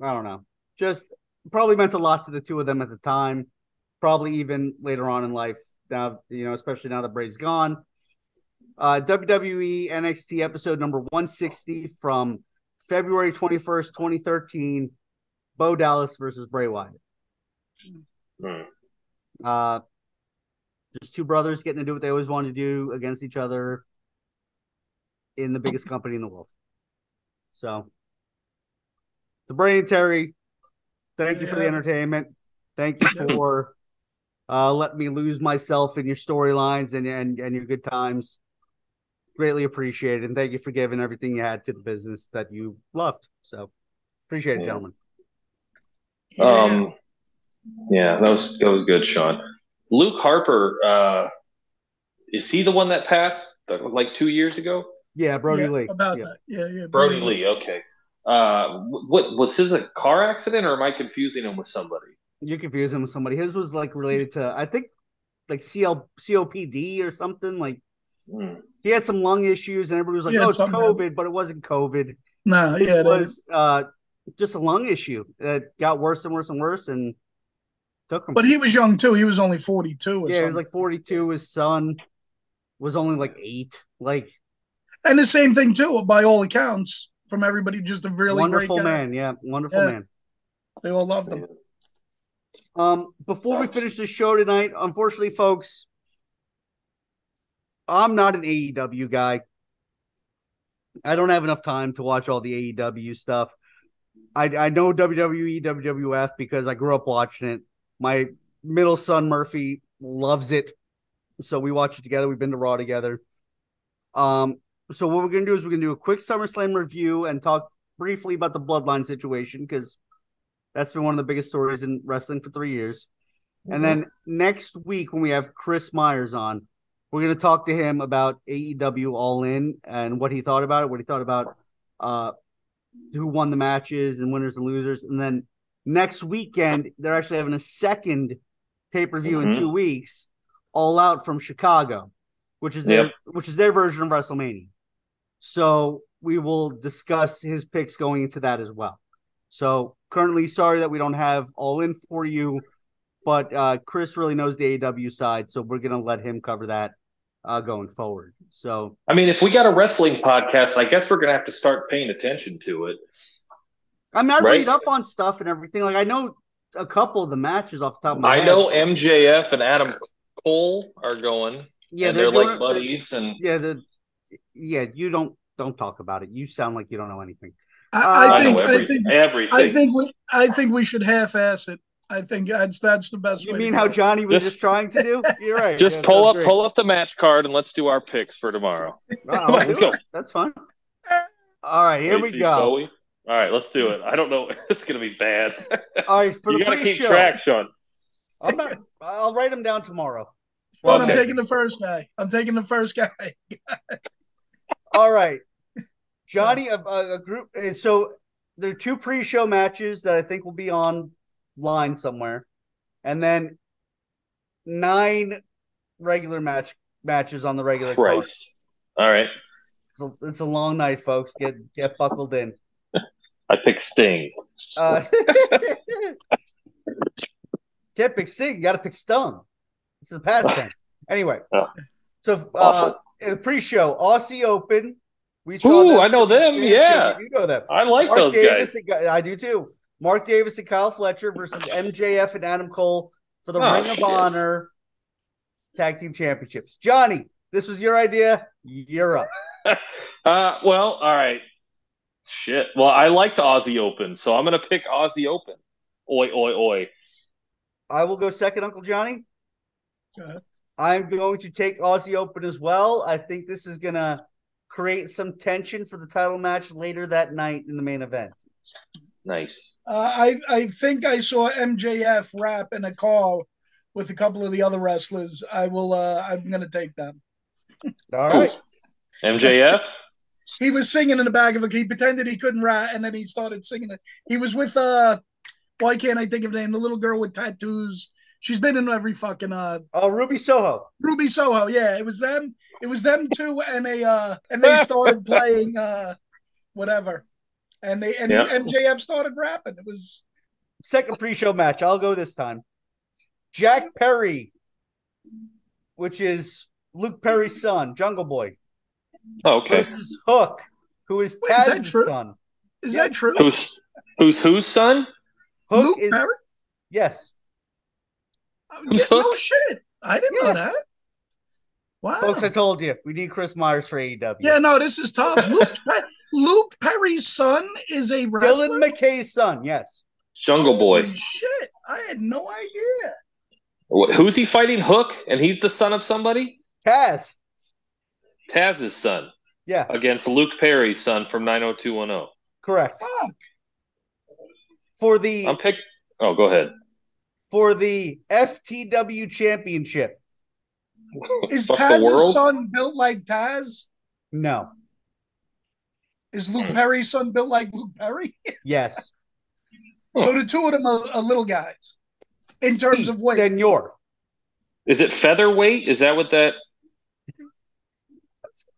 I don't know, just probably meant a lot to the two of them at the time. Probably even later on in life. Now, you know, especially now that Bray's gone uh, WWE NXT episode number 160 from February 21st, 2013. Bo Dallas versus Bray Wyatt.
Hmm.
Uh, just two brothers getting to do what they always wanted to do against each other in the biggest company in the world. So, the Bray and Terry, thank you for the entertainment. Thank you for uh, letting me lose myself in your storylines and, and and your good times. Greatly appreciated, and thank you for giving everything you had to the business that you loved. So, appreciate it,
Yeah.
gentlemen.
Yeah.
Um, yeah, that was that was good, Sean. Luke Harper, uh, is he the one that passed like two years ago?
Yeah, Brodie
Yeah,
Lee.
about
Yeah.
that. Yeah, yeah.
Brodie Lee. Okay. Uh, what was his a car accident, or am I confusing him with somebody?
You confuse him with somebody. His was like related to, I think, like CL COPD or something. Like
Hmm.
he had some lung issues, and everybody was like, "Oh, it's
something.
COVID," but it wasn't COVID.
No,
It
yeah, that-
was uh, just a lung issue that got worse and worse and worse, and took him.
but he was young too. He was only forty-two. Or
yeah, he was like forty-two. His son was only like eight. Like
and the same thing too. By all accounts, from everybody, just a really
wonderful
great guy.
man. Yeah, wonderful
Yeah.
man.
They all loved him.
Um, before we finish the show tonight, unfortunately, folks, I'm not an AEW guy. I don't have enough time to watch all the AEW stuff. I I know WWE, WWF because I grew up watching it. My middle son Murphy loves it, so we watch it together. We've been to Raw together. Um, so what we're gonna do is we're gonna do a quick SummerSlam review and talk briefly about the Bloodline situation because that's been one of the biggest stories in wrestling for three years. And then next week, when we have Chris Myers on, we're going to talk to him about AEW All In and what he thought about it, what he thought about uh, who won the matches and winners and losers. And then next weekend, they're actually having a second pay per view in
Mhm.
two weeks, All Out from Chicago, which is their
Yep.
which is their version of WrestleMania. So we will discuss his picks going into that as well. So currently, sorry that we don't have all in for you, but uh, Chris really knows the AW side, so we're gonna let him cover that uh, going forward. So
I mean, if we got a wrestling podcast, I guess we're gonna have to start paying attention to it.
I'm I
Right.
read up on stuff and everything. Like I know a couple of the matches off the top of my
I
head.
know MJF and Adam Cole are going.
Yeah,
and they're,
doing
like
it-
buddies, and
Yeah, the yeah. You don't don't talk about it. You sound like you don't know anything.
I,
Uh,
I
I
think I
every,
think
everything.
I think we I think we should half-ass it. I think that's that's the best
You
way.
mean
to
how
go.
Johnny was
Just-
just, trying to do? You're right.
Just
Yeah,
pull up,
great.
pull up the match card, and let's do our picks for tomorrow.
I'll
Come on, let's go.
it. That's fine. All right, here we go.
Foley. All right, let's do it. I don't know. It's gonna be bad.
All right, for
you
the
gotta keep
pre-show.
track, Sean.
I'm not. I'll write them down tomorrow.
Well, I'm taking the first guy. I'm taking the first guy.
All right, Johnny, a, a, a group. and So there are two pre-show matches that I think will be on line somewhere, and then nine regular match matches on the regular card.
All right,
It's a, it's a long night, folks. Get get buckled in.
I pick Sting.
Uh, can't pick Sting. You got to pick Stone. It's the past tense. Anyway,
Oh.
so uh,
Awful.
in the pre-show, Aussie Open. We saw
Ooh. I know them. Yeah,
you know them.
I like
Mark
those
Davis.
guys.
I do too. Mark Davis and Kyle Fletcher versus MJF and Adam Cole for the
Oh,
Ring
shit.
of Honor Tag Team Championships. Johnny, this was your idea. You're up.
Uh, well, all right. Shit. Well, I liked Aussie Open, so I'm gonna pick Aussie Open. Oi, oi, oi.
I will go second, Uncle Johnny.
Go.
I'm going to take Aussie Open as well. I think this is going to create some tension for the title match later that night in the main event.
Nice.
Uh, I I think I saw MJF rap in a car with a couple of the other wrestlers. I will. Uh, I'm going to take them.
All right.
MJF.
He was singing in the back of a. He pretended he couldn't rap, and then he started singing it. He was with uh, why can't I think of the name? The little girl with tattoos. She's been in every fucking uh
Oh, Ruby Soho.
Ruby Soho. Yeah, it was them. It was them two, and they uh and they started playing uh whatever, and they and
Yeah.
MJF started rapping. It was
Second pre-show match. I'll go this time. Jack Perry, which is Luke Perry's son, Jungle Boy,
Oh, okay.
versus Hook, who is
Wait, is that
Taz's
true?
son.
is
Yeah.
that true?
Who's who's whose son?
Hook
Luke
is
Perry?
yes.
Oh, Get, no shit. I didn't
Yeah.
know that. Wow.
Folks, I told you we need Chris Myers for AEW.
yeah, no, this is tough. Luke, Pe- Luke Perry's son is a wrestler.
Dylan McKay's son. Yes.
Jungle Boy.
Holy shit! I had no idea.
What, who's he fighting? Hook, and he's the son of somebody.
Taz.
Taz's son
Yeah,
against Luke Perry's son from 90210.
correct.
Fuck.
For the
I'm pick. Oh, go ahead.
for the FTW championship.
Is Taz's son built like Taz?
No.
Is Luke Perry's son built like Luke Perry?
Yes.
so the two of them are, are little guys in terms of weight.
Senor.
Is it featherweight? Is that what that?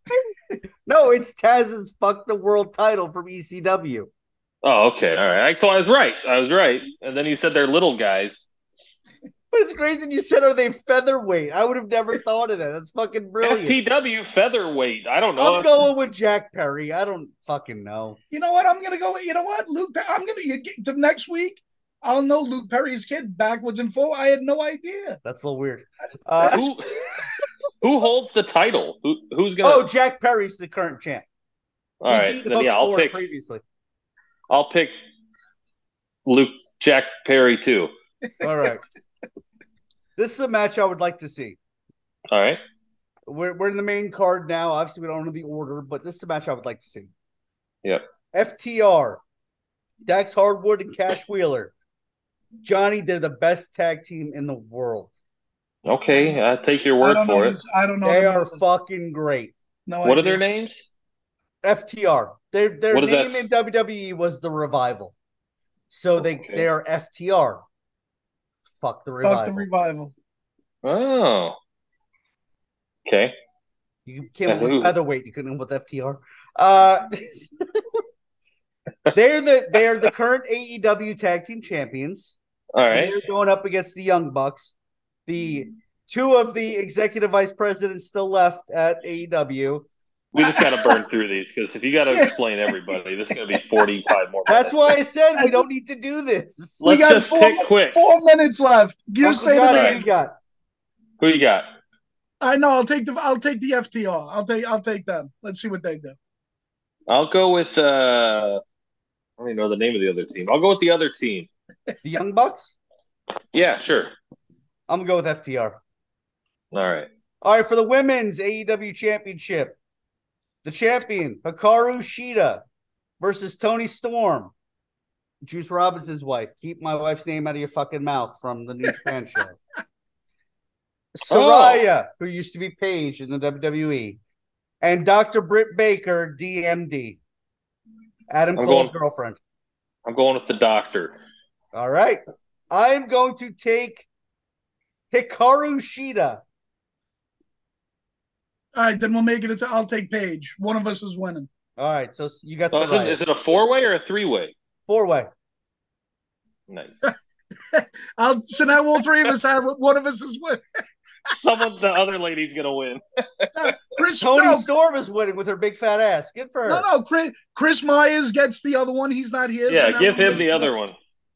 No, it's Taz's fuck the world title from ECW.
Oh, okay, all right. So I was right. I was right. And then you said they're little guys.
But it's great that you said are they featherweight? I would have never thought of that. That's fucking brilliant.
FTW featherweight. I don't know.
I'm going with Jack Perry. I don't fucking know.
You know what? I'm gonna go. You know what? Luke. I'm gonna you get to next week. I'll know Luke Perry's kid backwards and forward. I had no idea.
That's a little weird. Uh,
who who holds the title? Who who's gonna?
oh, Jack Perry's the current champ.
all
He
right, then yeah, I'll pick.
previously.
I'll pick Luke Jack Perry too.
All right. This is a match I would like to see.
All right.
We're, we're in the main card now. Obviously, we don't know the order, but this is a match I would like to see.
Yep.
FTR, Dax Harwood and Cash Wheeler. Johnny, they're the best tag team in the world.
Okay, I take your word for it.
This, I don't know.
They are
numbers.
fucking great.
No
What are their names?
FTR. Their their
What
name
that-
in WWE was the Revival. So they
Okay.
they are FTR. Fuck the Revival.
Fuck the revival.
Oh. Okay.
you came up
And
with featherweight. You couldn't come up with FTR. Uh, they're the they are the current AEW tag team champions.
All right,
They're going up against the Young Bucks. The two of the executive vice presidents still left at AEW.
We just got to burn through these because if you got to explain everybody, this is going to be 45 more minutes.
That's why I said we don't need to do this.
We
Let's
got
just
four-
pick quick.
Four minutes left. You
Uncle
say the name.
who you got?
Who you got?
I know. I'll take the. I'll take the FTR. I'll take. I'll take them. Let's see what they do.
I'll go with. uh I don't even know the name of the other team. I'll go with the other team.
The Young Bucks.
Yeah, sure.
I'm gonna go with FTR.
All right.
All right, for the women's AEW championship, the champion Hikaru Shida versus Toni Storm, Juice Robinson's wife. Keep my wife's name out of your fucking mouth from the New Japan show. Oh. Saraya, who used to be Paige in the WWE, and Dr. Britt Baker, DMD, Adam
I'm
Cole's
going-
girlfriend.
I'm going with the doctor.
All right, I'm going to take Hikaru Shida.
All right, then we'll make it. A I'll take Paige. One of us is winning.
All right, so you got
So is, it, it a four way or a three way?
four way.
Nice.
I'll. So now all three of us have. One of us is winning.
Someone, the other lady's going to win.
Chris.
Toni
no,
Storm is winning with her big fat ass. Good for her.
no, no. Chris, Chris Myers gets the other one. He's not here.
Yeah,
now
give him the other one.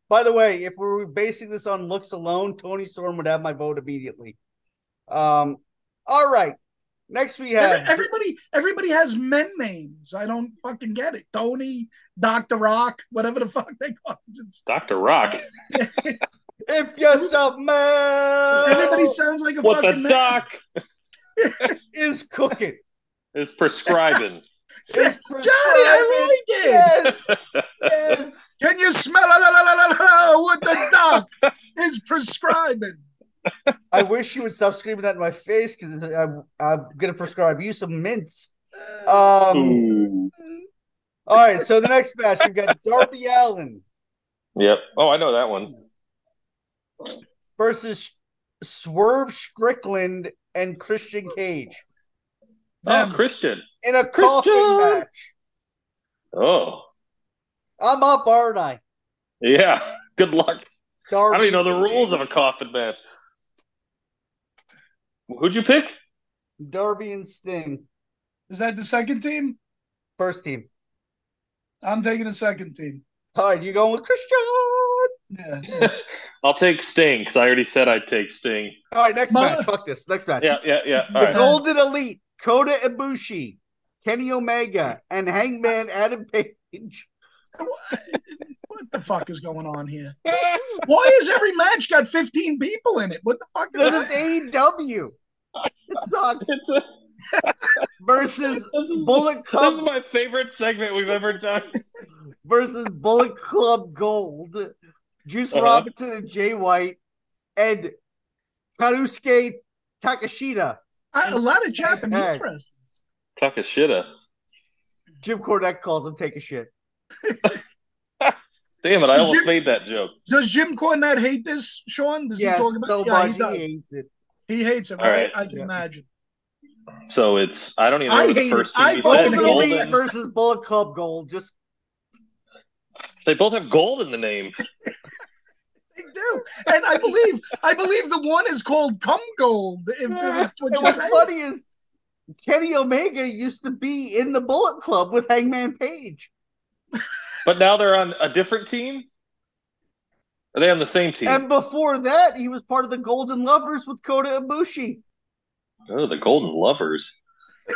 By the way, if we were basing this on looks alone, Toni Storm would have my vote immediately. Um, all right. Next we have
Every- everybody, everybody has men names. I don't fucking get it. Tony, Doctor Rock, whatever the fuck they call it.
Dr. Rock.
if you're some man
everybody sounds like a
What
fucking
the
man.
doc
is cooking.
is prescribing.
Say, Johnny, I like it.
Yes, yes.
Can you smell la, what the doc is prescribing?
I wish you would stop screaming that in my face because I'm, I'm gonna prescribe you some mints. Um, all right. So the next match we've got Darby Allin
Yep. Oh, I know that one.
versus Swerve Strickland and Christian Cage
Oh,
Them.
Christian.
in a
Christian!
coffin match.
Oh,
I'm up, aren't I?
yeah. Good luck.
Darby
I don't even know the rules of a coffin match. Who'd you pick?
Darby and Sting,
Is that the second team?
first team.
I'm taking the second team.
All right, you going with Christian?
Yeah.
I'll take Sting because I already said I'd take Sting.
All right, next
My-
match. Fuck this. Next match.
Yeah, yeah, yeah. All
The
right.
Golden Elite, Kota Ibushi, Kenny Omega, and Hangman Adam Page.
what the fuck is going on here? Why is every match got 15 people in it? What the fuck is
Because
that?
it's AEW. It sucks.
It's a,
Versus
this, is,
Bullet Club.
this is my favorite segment we've ever done.
versus Bullet Club Gold, Juice
Uh-huh.
Robinson and Jay White, and Karusuke Takeshita.
I- a lot of Japanese
Hey.
wrestlers.
Takeshita.
Jim Cornette calls him take a shit.
Damn it! I
Is
almost
Jim-
made that joke.
Does Jim Cornette hate this, Sean? Does
Yeah,
he talk about
so
Yeah,
much
he
he, hates it.
He hates it,
All
right?
right.
I can
Yeah.
imagine.
So it's I don't even
I
know the
hate
first
it. I
team you
fucking
said.
Golden
hate
Golden.
Elite versus Bullet Club Gold. Just
They both have gold in the name.
They do, and I believe I believe the one is called Cum Gold. If that's what
and what's
saying.
funny is Kenny Omega used to be in the Bullet Club with Hangman Page.
But now they're on a different team? Are they on the same team?
And before that, he was part of the Golden Lovers with Kota Ibushi.
oh, the Golden Lovers.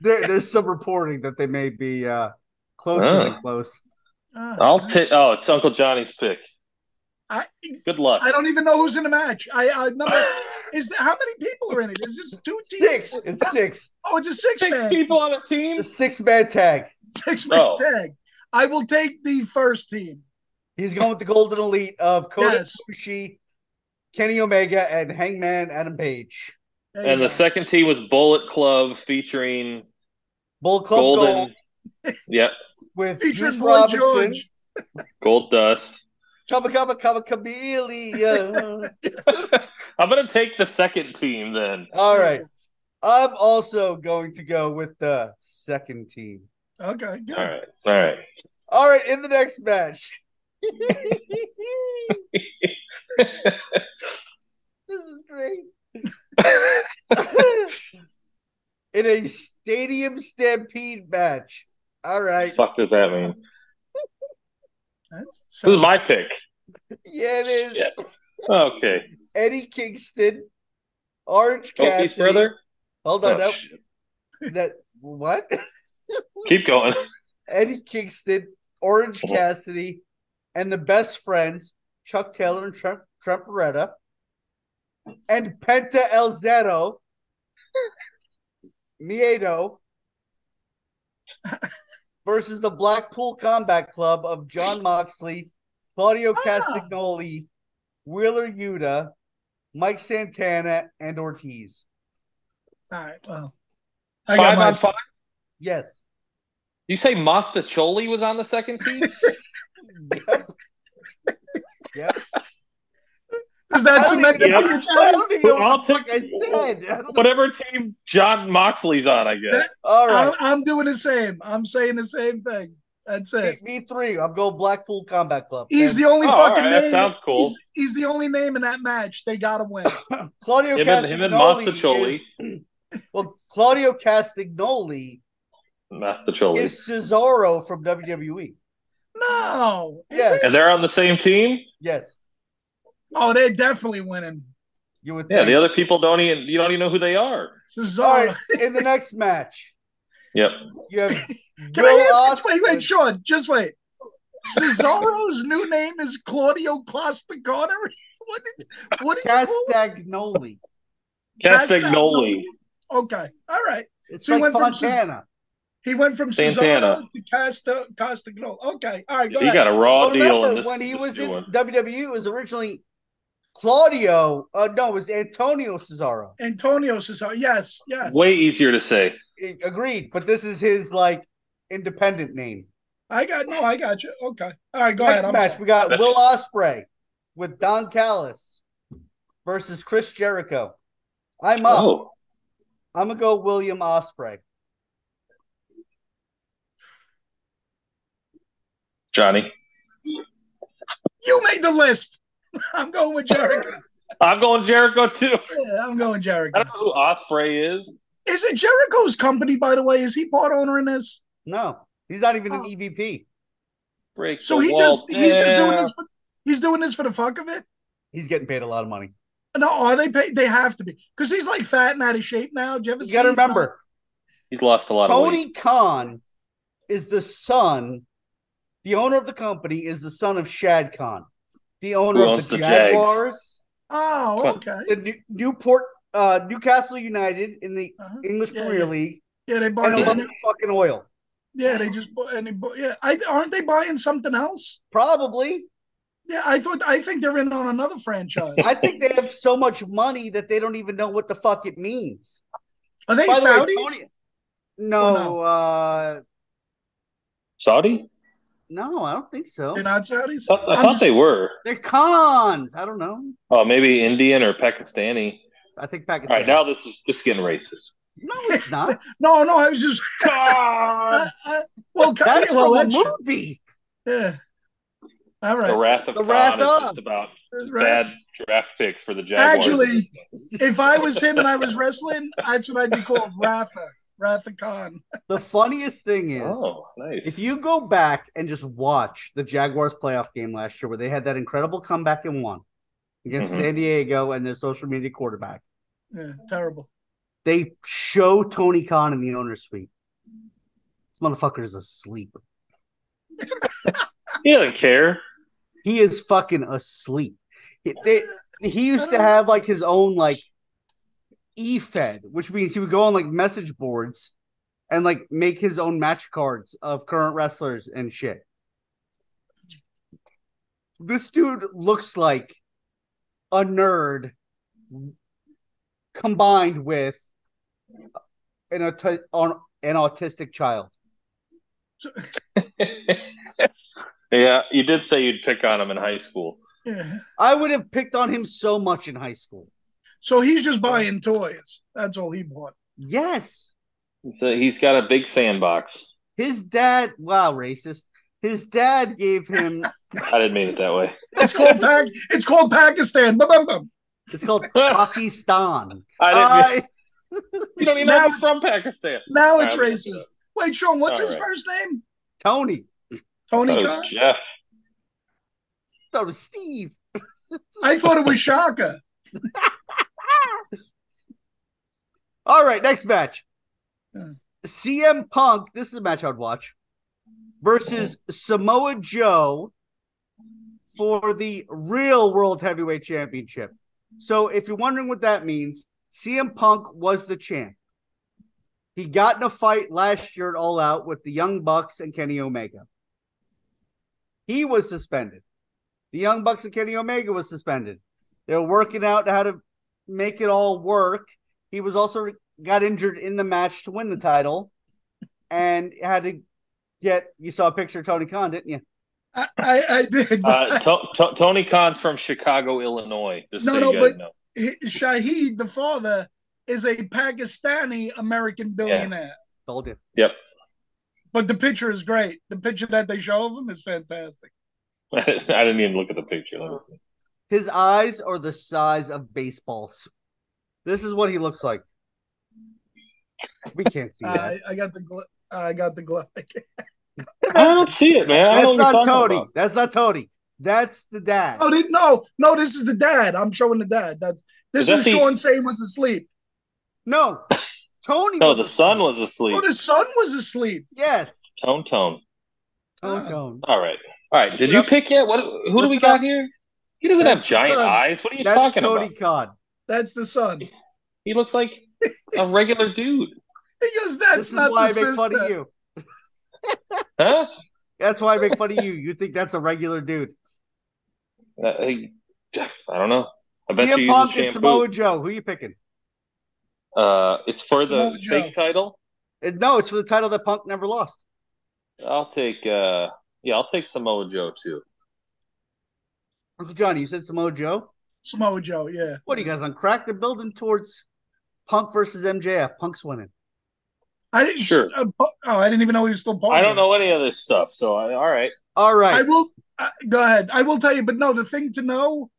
There, there's some reporting that they may be uh, closer
Oh.
than close.
Uh,
I'll take. Oh, it's Uncle Johnny's pick.
I,
Good luck.
I don't even know who's in the match. I, I number is how many people are in it? Is this two teams?
Six. It's six.
Oh, it's a six,
Six
man,
people on a team.
The six man tag.
six man
Oh.
tag. I will take the first team.
He's going with the Golden Elite of Kota
Yes.
Ibushi, Kenny Omega, and Hangman Adam Page.
There you
And the second team was Bullet Club featuring
Bullet Club
Golden.
Gold
Yep,
with
featuring
Juice
Boy
Robinson.
George.
Gold Dust.
Come, come, come, chameleon.
I'm gonna take the second team then.
All right. I'm also going to go with the second team.
Okay, good.
All right. All right.
All right, in the next match. this is great. in a stadium stampede match. All right.
fuck does that mean?
That's
This is my pick.
Yeah, it is.
Shit. Okay.
Eddie Kingston, Orange
Go
Cassidy.
piece further.
Hold on.
Oh,
no, that what?
Keep going.
Eddie Kingston, Orange
Oh.
Cassidy, and the best friends, Chuck Taylor and Trent, Trent Beretta, and Penta El Zero, Miedo, versus the Blackpool Combat Club of John Moxley, Claudio
Ah.
Castagnoli, Wheeler Yuta, Mike Santana, and Ortiz.
all right. Well, I got
Five
my
on five.
Yes.
You say Mastacholi was on the second team?
Yep.
Is that
I don't
cement the
even know- I don't even know
I'll
what the fuck
take-
I said. I don't know.
Whatever team John Moxley's on, I guess.
All right.
I'm, I'm doing the same. I'm saying the same thing. That's it.
Me, me three. I'm going Blackpool Combat Club.
He's the only
Oh,
fucking
right, that
name.
sounds cool.
He's, he's the only name in that match. They gotta win.
Claudio
Him and, him and
Castagnoli
Mastacholi.
is- well, Claudio Castagnoli
Mastacholi.
is Cesaro from WWE.
No. Is
Yeah.
And they're on the same team?
Yes,
Oh, they're definitely winning.
you would.
Yeah,
think.
the other people don't even you don't even know who they are.
All
Cesaro.
right. In the next match,
Yep.
you have.
Can
Will
I ask?
Ospreay-
Wait, wait, Sean. Just wait. Cesaro's new name is Claudio Costacona. What did? What did you?
Castagnoli.
Castagnoli.
Okay. All right.
It's
So he
like
went from
Fontana.
He went from
Santana.
Cesaro to Costa Costacona. Okay. All right. Go
He
ahead.
got a raw
Well,
deal
remember
in this,
when he
this
was in
one.
WWE, it was originally Claudio. Uh, no, it was Antonio Cesaro.
Antonio Cesaro. Yes. Yes.
Way easier to say.
Agreed, but this is his like independent name.
I got no. I got you. Okay. All right. Go
Next
ahead. I'm
match,
sorry.
we got Will Ospreay with Don Callis versus Chris Jericho. I'm up.
Oh.
I'm gonna go William Ospreay.
Johnny.
You made the list. I'm going with Jericho.
I'm going Jericho too.
yeah, I'm going Jericho.
I
Jericho.
don't know who Ospreay is.
Is it Jericho's company, by the way? Is he part owner in this?
No, he's not even an
Oh.
EVP.
Break
So he
wall
just he's just doing this. For, he's doing this for the fuck of it.
He's getting paid a lot of money.
No, are they paid? They have to be because he's like fat and out of shape now. Do you ever
You got to remember,
He's lost a lot of weight.
Tony Khan is the son. The owner of the company is the son of Shad Khan, the owner
Who
of
owns
the
the Jags?
Jaguars,
Oh, okay.
the New- Newport, uh, Newcastle United in the
Uh-huh.
English
Yeah,
Premier
yeah.
League,
Yeah, they buy.
and
Yeah,
Olympic fucking oil.
yeah, they just bought. And they bought, yeah, I, aren't they buying something else?
Probably.
Yeah, I thought. I think they're in on another franchise.
I think they have so much money that they don't even know what the fuck it means.
Are they
By the way, Tony- no,
no?
uh,
Saudi?
No, I don't think so.
They're not Saudis.
I thought, I thought
just-
they were.
They're cons. I don't know.
Oh, maybe Indian or Pakistani.
I think
All
Pakistan.
right, now this is just getting racist.
no, it's not.
No, no, I was just.
God.
Well,
That's
well,
from a movie.
yeah. All
The
right.
Wrath of
The
Khan
Wrath
is
of.
just about
right.
bad draft picks for the Jaguars.
Actually, if I was him and I was wrestling, that's what I'd be called, Ratha, Ratha Khan.
The funniest thing is,
oh, nice.
if you go back and just watch the Jaguars playoff game last year, where they had that incredible comeback and won against
Mhm.
San Diego and their social media quarterback,
Yeah, terrible.
they show Tony Khan in the owner's suite. This motherfucker is asleep.
he doesn't care.
He is fucking asleep. He, they, he used to have like his own like e-fed, which means he would go on like message boards and like make his own match cards of current wrestlers and shit. This dude looks like a nerd combined with an, auti- on an autistic child.
yeah, you did say you'd pick on him in high school.
Yeah.
I would have picked on him so much in high school.
So he's just buying toys. That's all he bought.
Yes.
So he's got a big sandbox.
His dad, wow, racist. His dad gave him.
I didn't mean it that way.
It's called Pac. It's called Pakistan. Ba-bum-bum.
It's called Pakistan.
I didn't.
Uh,
you don't even
now
know he's from Pakistan.
Now it's
All right, let's
racist. Wait, Sean, what's
All
his
right.
first name?
Tony.
Tony
That
Khan.
was Jeff.
Thought it was Steve.
I thought it was Shaka.
All right, next match.
Hmm.
CM Punk, this is a match I'd watch, versus Samoa Joe for the real World Heavyweight Championship. So if you're wondering what that means, CM Punk was the champ. He got in a fight last year at All Out with the Young Bucks and Kenny Omega. He was suspended. The Young Bucks and Kenny Omega was suspended. They were working out how to make it all work. He was also got injured in the match to win the title, and had to get. You saw a picture of Tony Khan, didn't you?
I, I, I did. but
Uh, to- to- Tony Khan's from Chicago, Illinois. Just
No,
so
no,
you guys
but-
know.
Shahid, the father, is a Pakistani American billionaire.
Told you.
Yep.
But the picture is great. The picture that they show of him is fantastic.
I didn't even look at the picture. Let.
His eyes are the size of baseballs. This is what he looks like. We can't see
Uh,
that.
I, I got the gl- I got the glove.
I don't see it, man. I
That's
don't know
not Tony.
about.
That's not Tony. That's the dad.
Oh, they, no, no, this is the dad. I'm showing the dad. That's this
Is that
was
the-
Sean saying was asleep.
No, Tony.
No, the
asleep.
son was asleep.
Oh, the son was asleep.
Yes.
Tone, tone.
Tone,
Ah.
tone.
All right, all right. Did you pick yet? What? Who do we got
up.
here? He doesn't
That's
have giant eyes. What are you
That's
talking
Tony
about?
Tony Khan.
That's the son.
He looks like a regular dude,
Because that's
This is
not
why
the
I make fun of
sister.
you.
huh?
That's why I make fun of you. You think that's a regular dude.
Uh, he- Jeff, I don't know. I bet
CM
you
Punk
use
and. Samoa Joe. Who are you picking?
Uh, it's for the
Samoa Joe.
fake title.
Uh, No, it's for the title that Punk never lost.
I'll take. uh Yeah, I'll take Samoa Joe too.
Uncle Johnny, you said Samoa Joe.
Samoa Joe, yeah.
What are you guys on crack? They're building towards Punk versus MJF. Punk's winning.
I didn't.
Sure.
Uh, oh, I didn't even know he was still part.
I don't know any of this stuff, so I, all right.
All right.
I will uh, go ahead. I will tell you, but no, the thing to know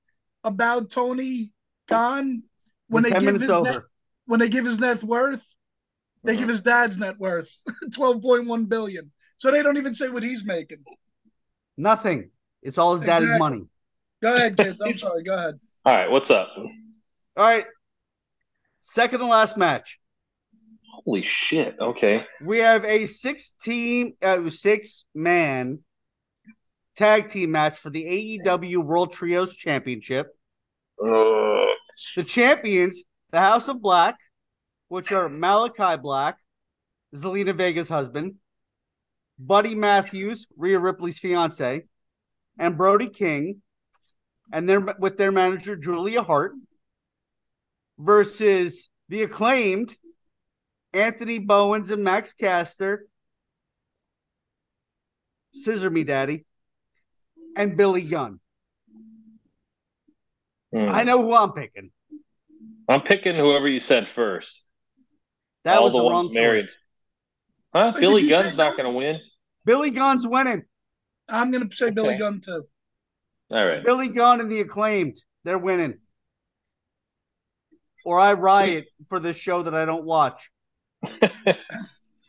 about Tony Khan when they give his net, when they give his net worth, they give his dad's net worth twelve point one billion. So they don't even say what he's making.
Nothing. It's all his daddy's
Exactly.
money.
Go ahead, kids. I'm sorry. Go ahead.
All right, what's up?
All right. Second to last match.
Holy shit! Okay,
We have a six team, uh, six man tag team match for the AEW World Trios Championship.
uh,
The champions, the House of Black, which are Malachi Black, Zelina Vega's husband, Buddy Matthews, Rhea Ripley's fiance, and Brody King, and they're with their manager Julia Hart, versus the acclaimed Anthony Bowens and Max Caster, Scissor Me Daddy, and Billy Gunn.
hmm.
I know who I'm picking.
I'm picking whoever you said first.
That
All
was
the
the, wrong
married.
choice.
Huh?
Wait,
Billy
did you say
Gunn's not going to win.
Billy Gunn's winning.
I'm gonna say Billy Gunn too.
All right.
Billy Gunn and the acclaimed. They're winning. Or I riot for this show that I don't watch.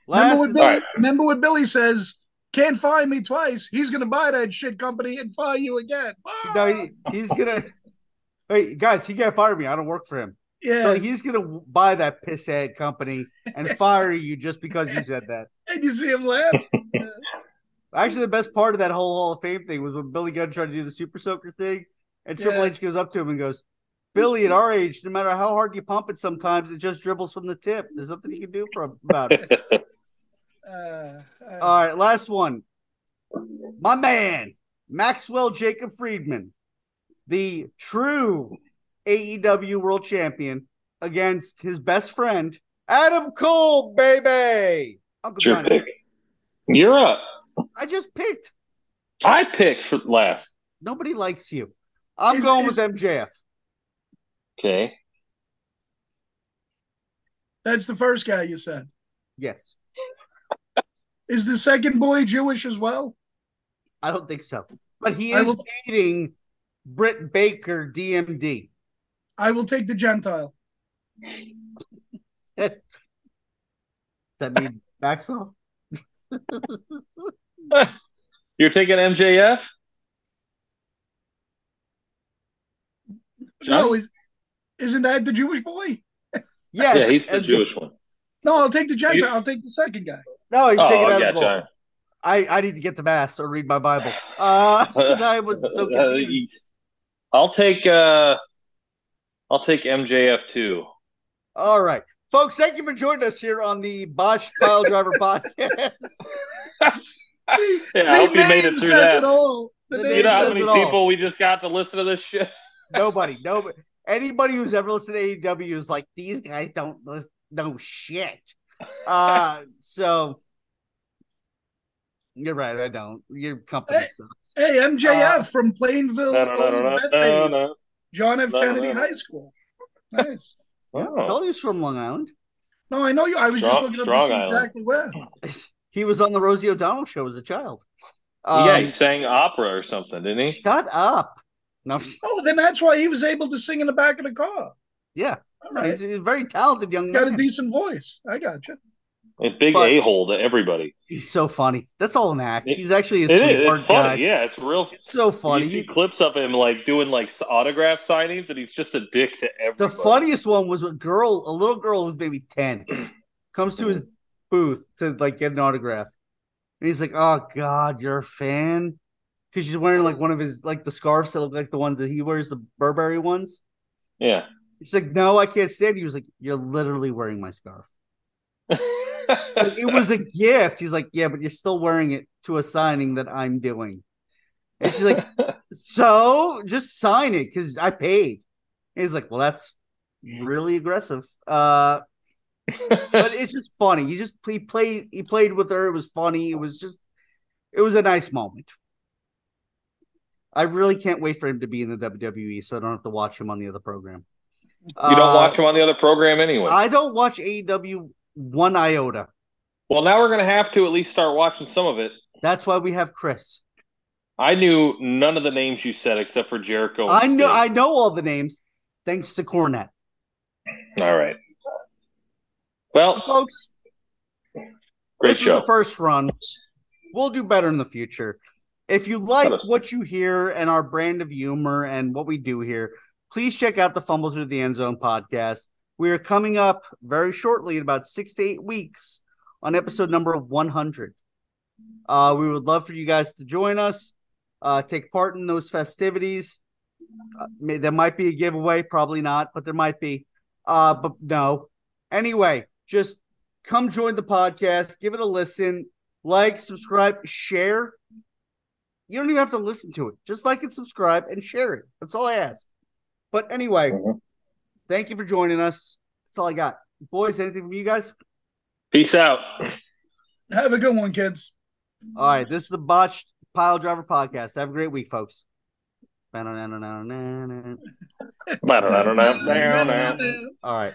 Remember what, Billy,
Alright.
remember what Billy says? Can't fire me twice. He's gonna buy that shit company and fire you again.
no, he, he's gonna Hey guys, he can't fire me. I don't work for him.
yeah,
So he's gonna buy that pisshead company and fire you just because you said that.
and you see him laugh.
Actually, the best part of that whole Hall of Fame thing was when Billy Gunn tried to do the Super Soaker thing, and Triple
Yeah.
H goes up to him and goes, "Billy, at our age, no matter how hard you pump it, sometimes it just dribbles from the tip. There's nothing you can do for about it."
Uh, uh,
All right, last one. My man, Maxwell Jacob Friedman, the true AEW World Champion, against his best friend Adam Cole, baby. Uncle
your
Johnny.
pick. You're up.
I just picked.
I picked for last.
Nobody likes you. I'm
Is-
going
is-
with MJF.
Okay.
that's the first guy you said.
Yes.
Is the second boy Jewish as well?
I don't think so. But he is
will-
dating Britt Baker, DMD.
I will take the Gentile.
Does that mean Maxwell?
You're taking MJF?
No, is, isn't that the Jewish boy?
Yes.
Yeah, he's the Jewish one.
No, I'll take the Gentile. I'll take the second guy.
No, you take
Oh,
it out
yeah, John.
I, I need to get the mass or read my Bible. Uh, 'cause I was so confused.
I'll take uh I'll take MJF too.
All right. Folks, thank you for joining us here on the Botched Pile Driver podcast.
Yeah,
The-
I
the
hope you made it through
says
that.
it all. The
The
name
You know how
says
says
many
it all.
people we just got to listen to this shit?
Nobody, nobody, anybody who's ever listened to AEW is like, these guys don't know shit. Uh, so you're right. I don't. Your company
Hey,
sucks.
Hey, MJF
Uh,
from Plainview,
No, no, no, no, no,
Bethpage,
no,
John F.
No, no,
Kennedy
no.
High School. Nice.
I
Oh.
told you he's from Long Island.
No, I know you. I was just looking up to see
Island.
exactly where.
He was on the Rosie O'Donnell show as a child.
yeah,
Um,
he sang opera or something, didn't he?
Shut up. No,
Oh, then that's why he was able to sing in the back of the car.
yeah,
All
no,
right.
he's, he's a very talented young man.
He's got a decent voice. I got you.
A big a hole to everybody.
He's so funny. That's all an act. He's actually a
It
sweetheart
is. It's funny.
guy.
Yeah, it's real.
So funny.
You see
He-
clips of him like doing like autograph signings, and he's just a dick to
everyone.
the
funniest one was a girl, a little girl who's maybe 10, comes to his booth to like get an autograph. And he's like, Oh God, you're a fan? Because she's wearing like one of his like the scarves that look like the ones that he wears, the Burberry ones.
Yeah.
She's like, No, I can't stand you. He was like, You're literally wearing my scarf. It was a gift. He's like, Yeah, but you're still wearing it to a signing that I'm doing. And she's like, So just sign it because I paid. And he's like, Well, that's really aggressive. Uh but it's just funny. He just he played he played with her. It was funny. It was just it was a nice moment. I really can't wait for him to be in the WWE, so I don't have to watch him on the other program.
you don't
Uh,
watch him on the other program anyway.
I don't watch AEW one iota.
well, now we're gonna have to at least start watching some of it.
That's why we have Chris.
I knew none of the names you said except for Jericho.
I know
Sting.
I know all the names thanks to Cornette.
All right. Well,
Folks,
great
this is the first run. We'll do better in the future. If you like what you hear and our brand of humor and what we do here, please check out the Fumble Through the End Zone podcast. We are coming up very shortly in about six to eight weeks on episode number 100. Uh, we would love for you guys to join us, uh, take part in those festivities. Uh, may, there might be a giveaway, probably not, but there might be. Uh, but no. Anyway, just come join the podcast, give it a listen, like, subscribe, share. You don't even have to listen to it. Just like and subscribe and share it. That's all I ask. But anyway,
Mhm.
thank you for joining us. That's all I got. Boys, anything from you guys?
Peace out.
Have a good one, kids.
All right, this is the Botched Pile Driver Podcast. Have a great week, folks. All right.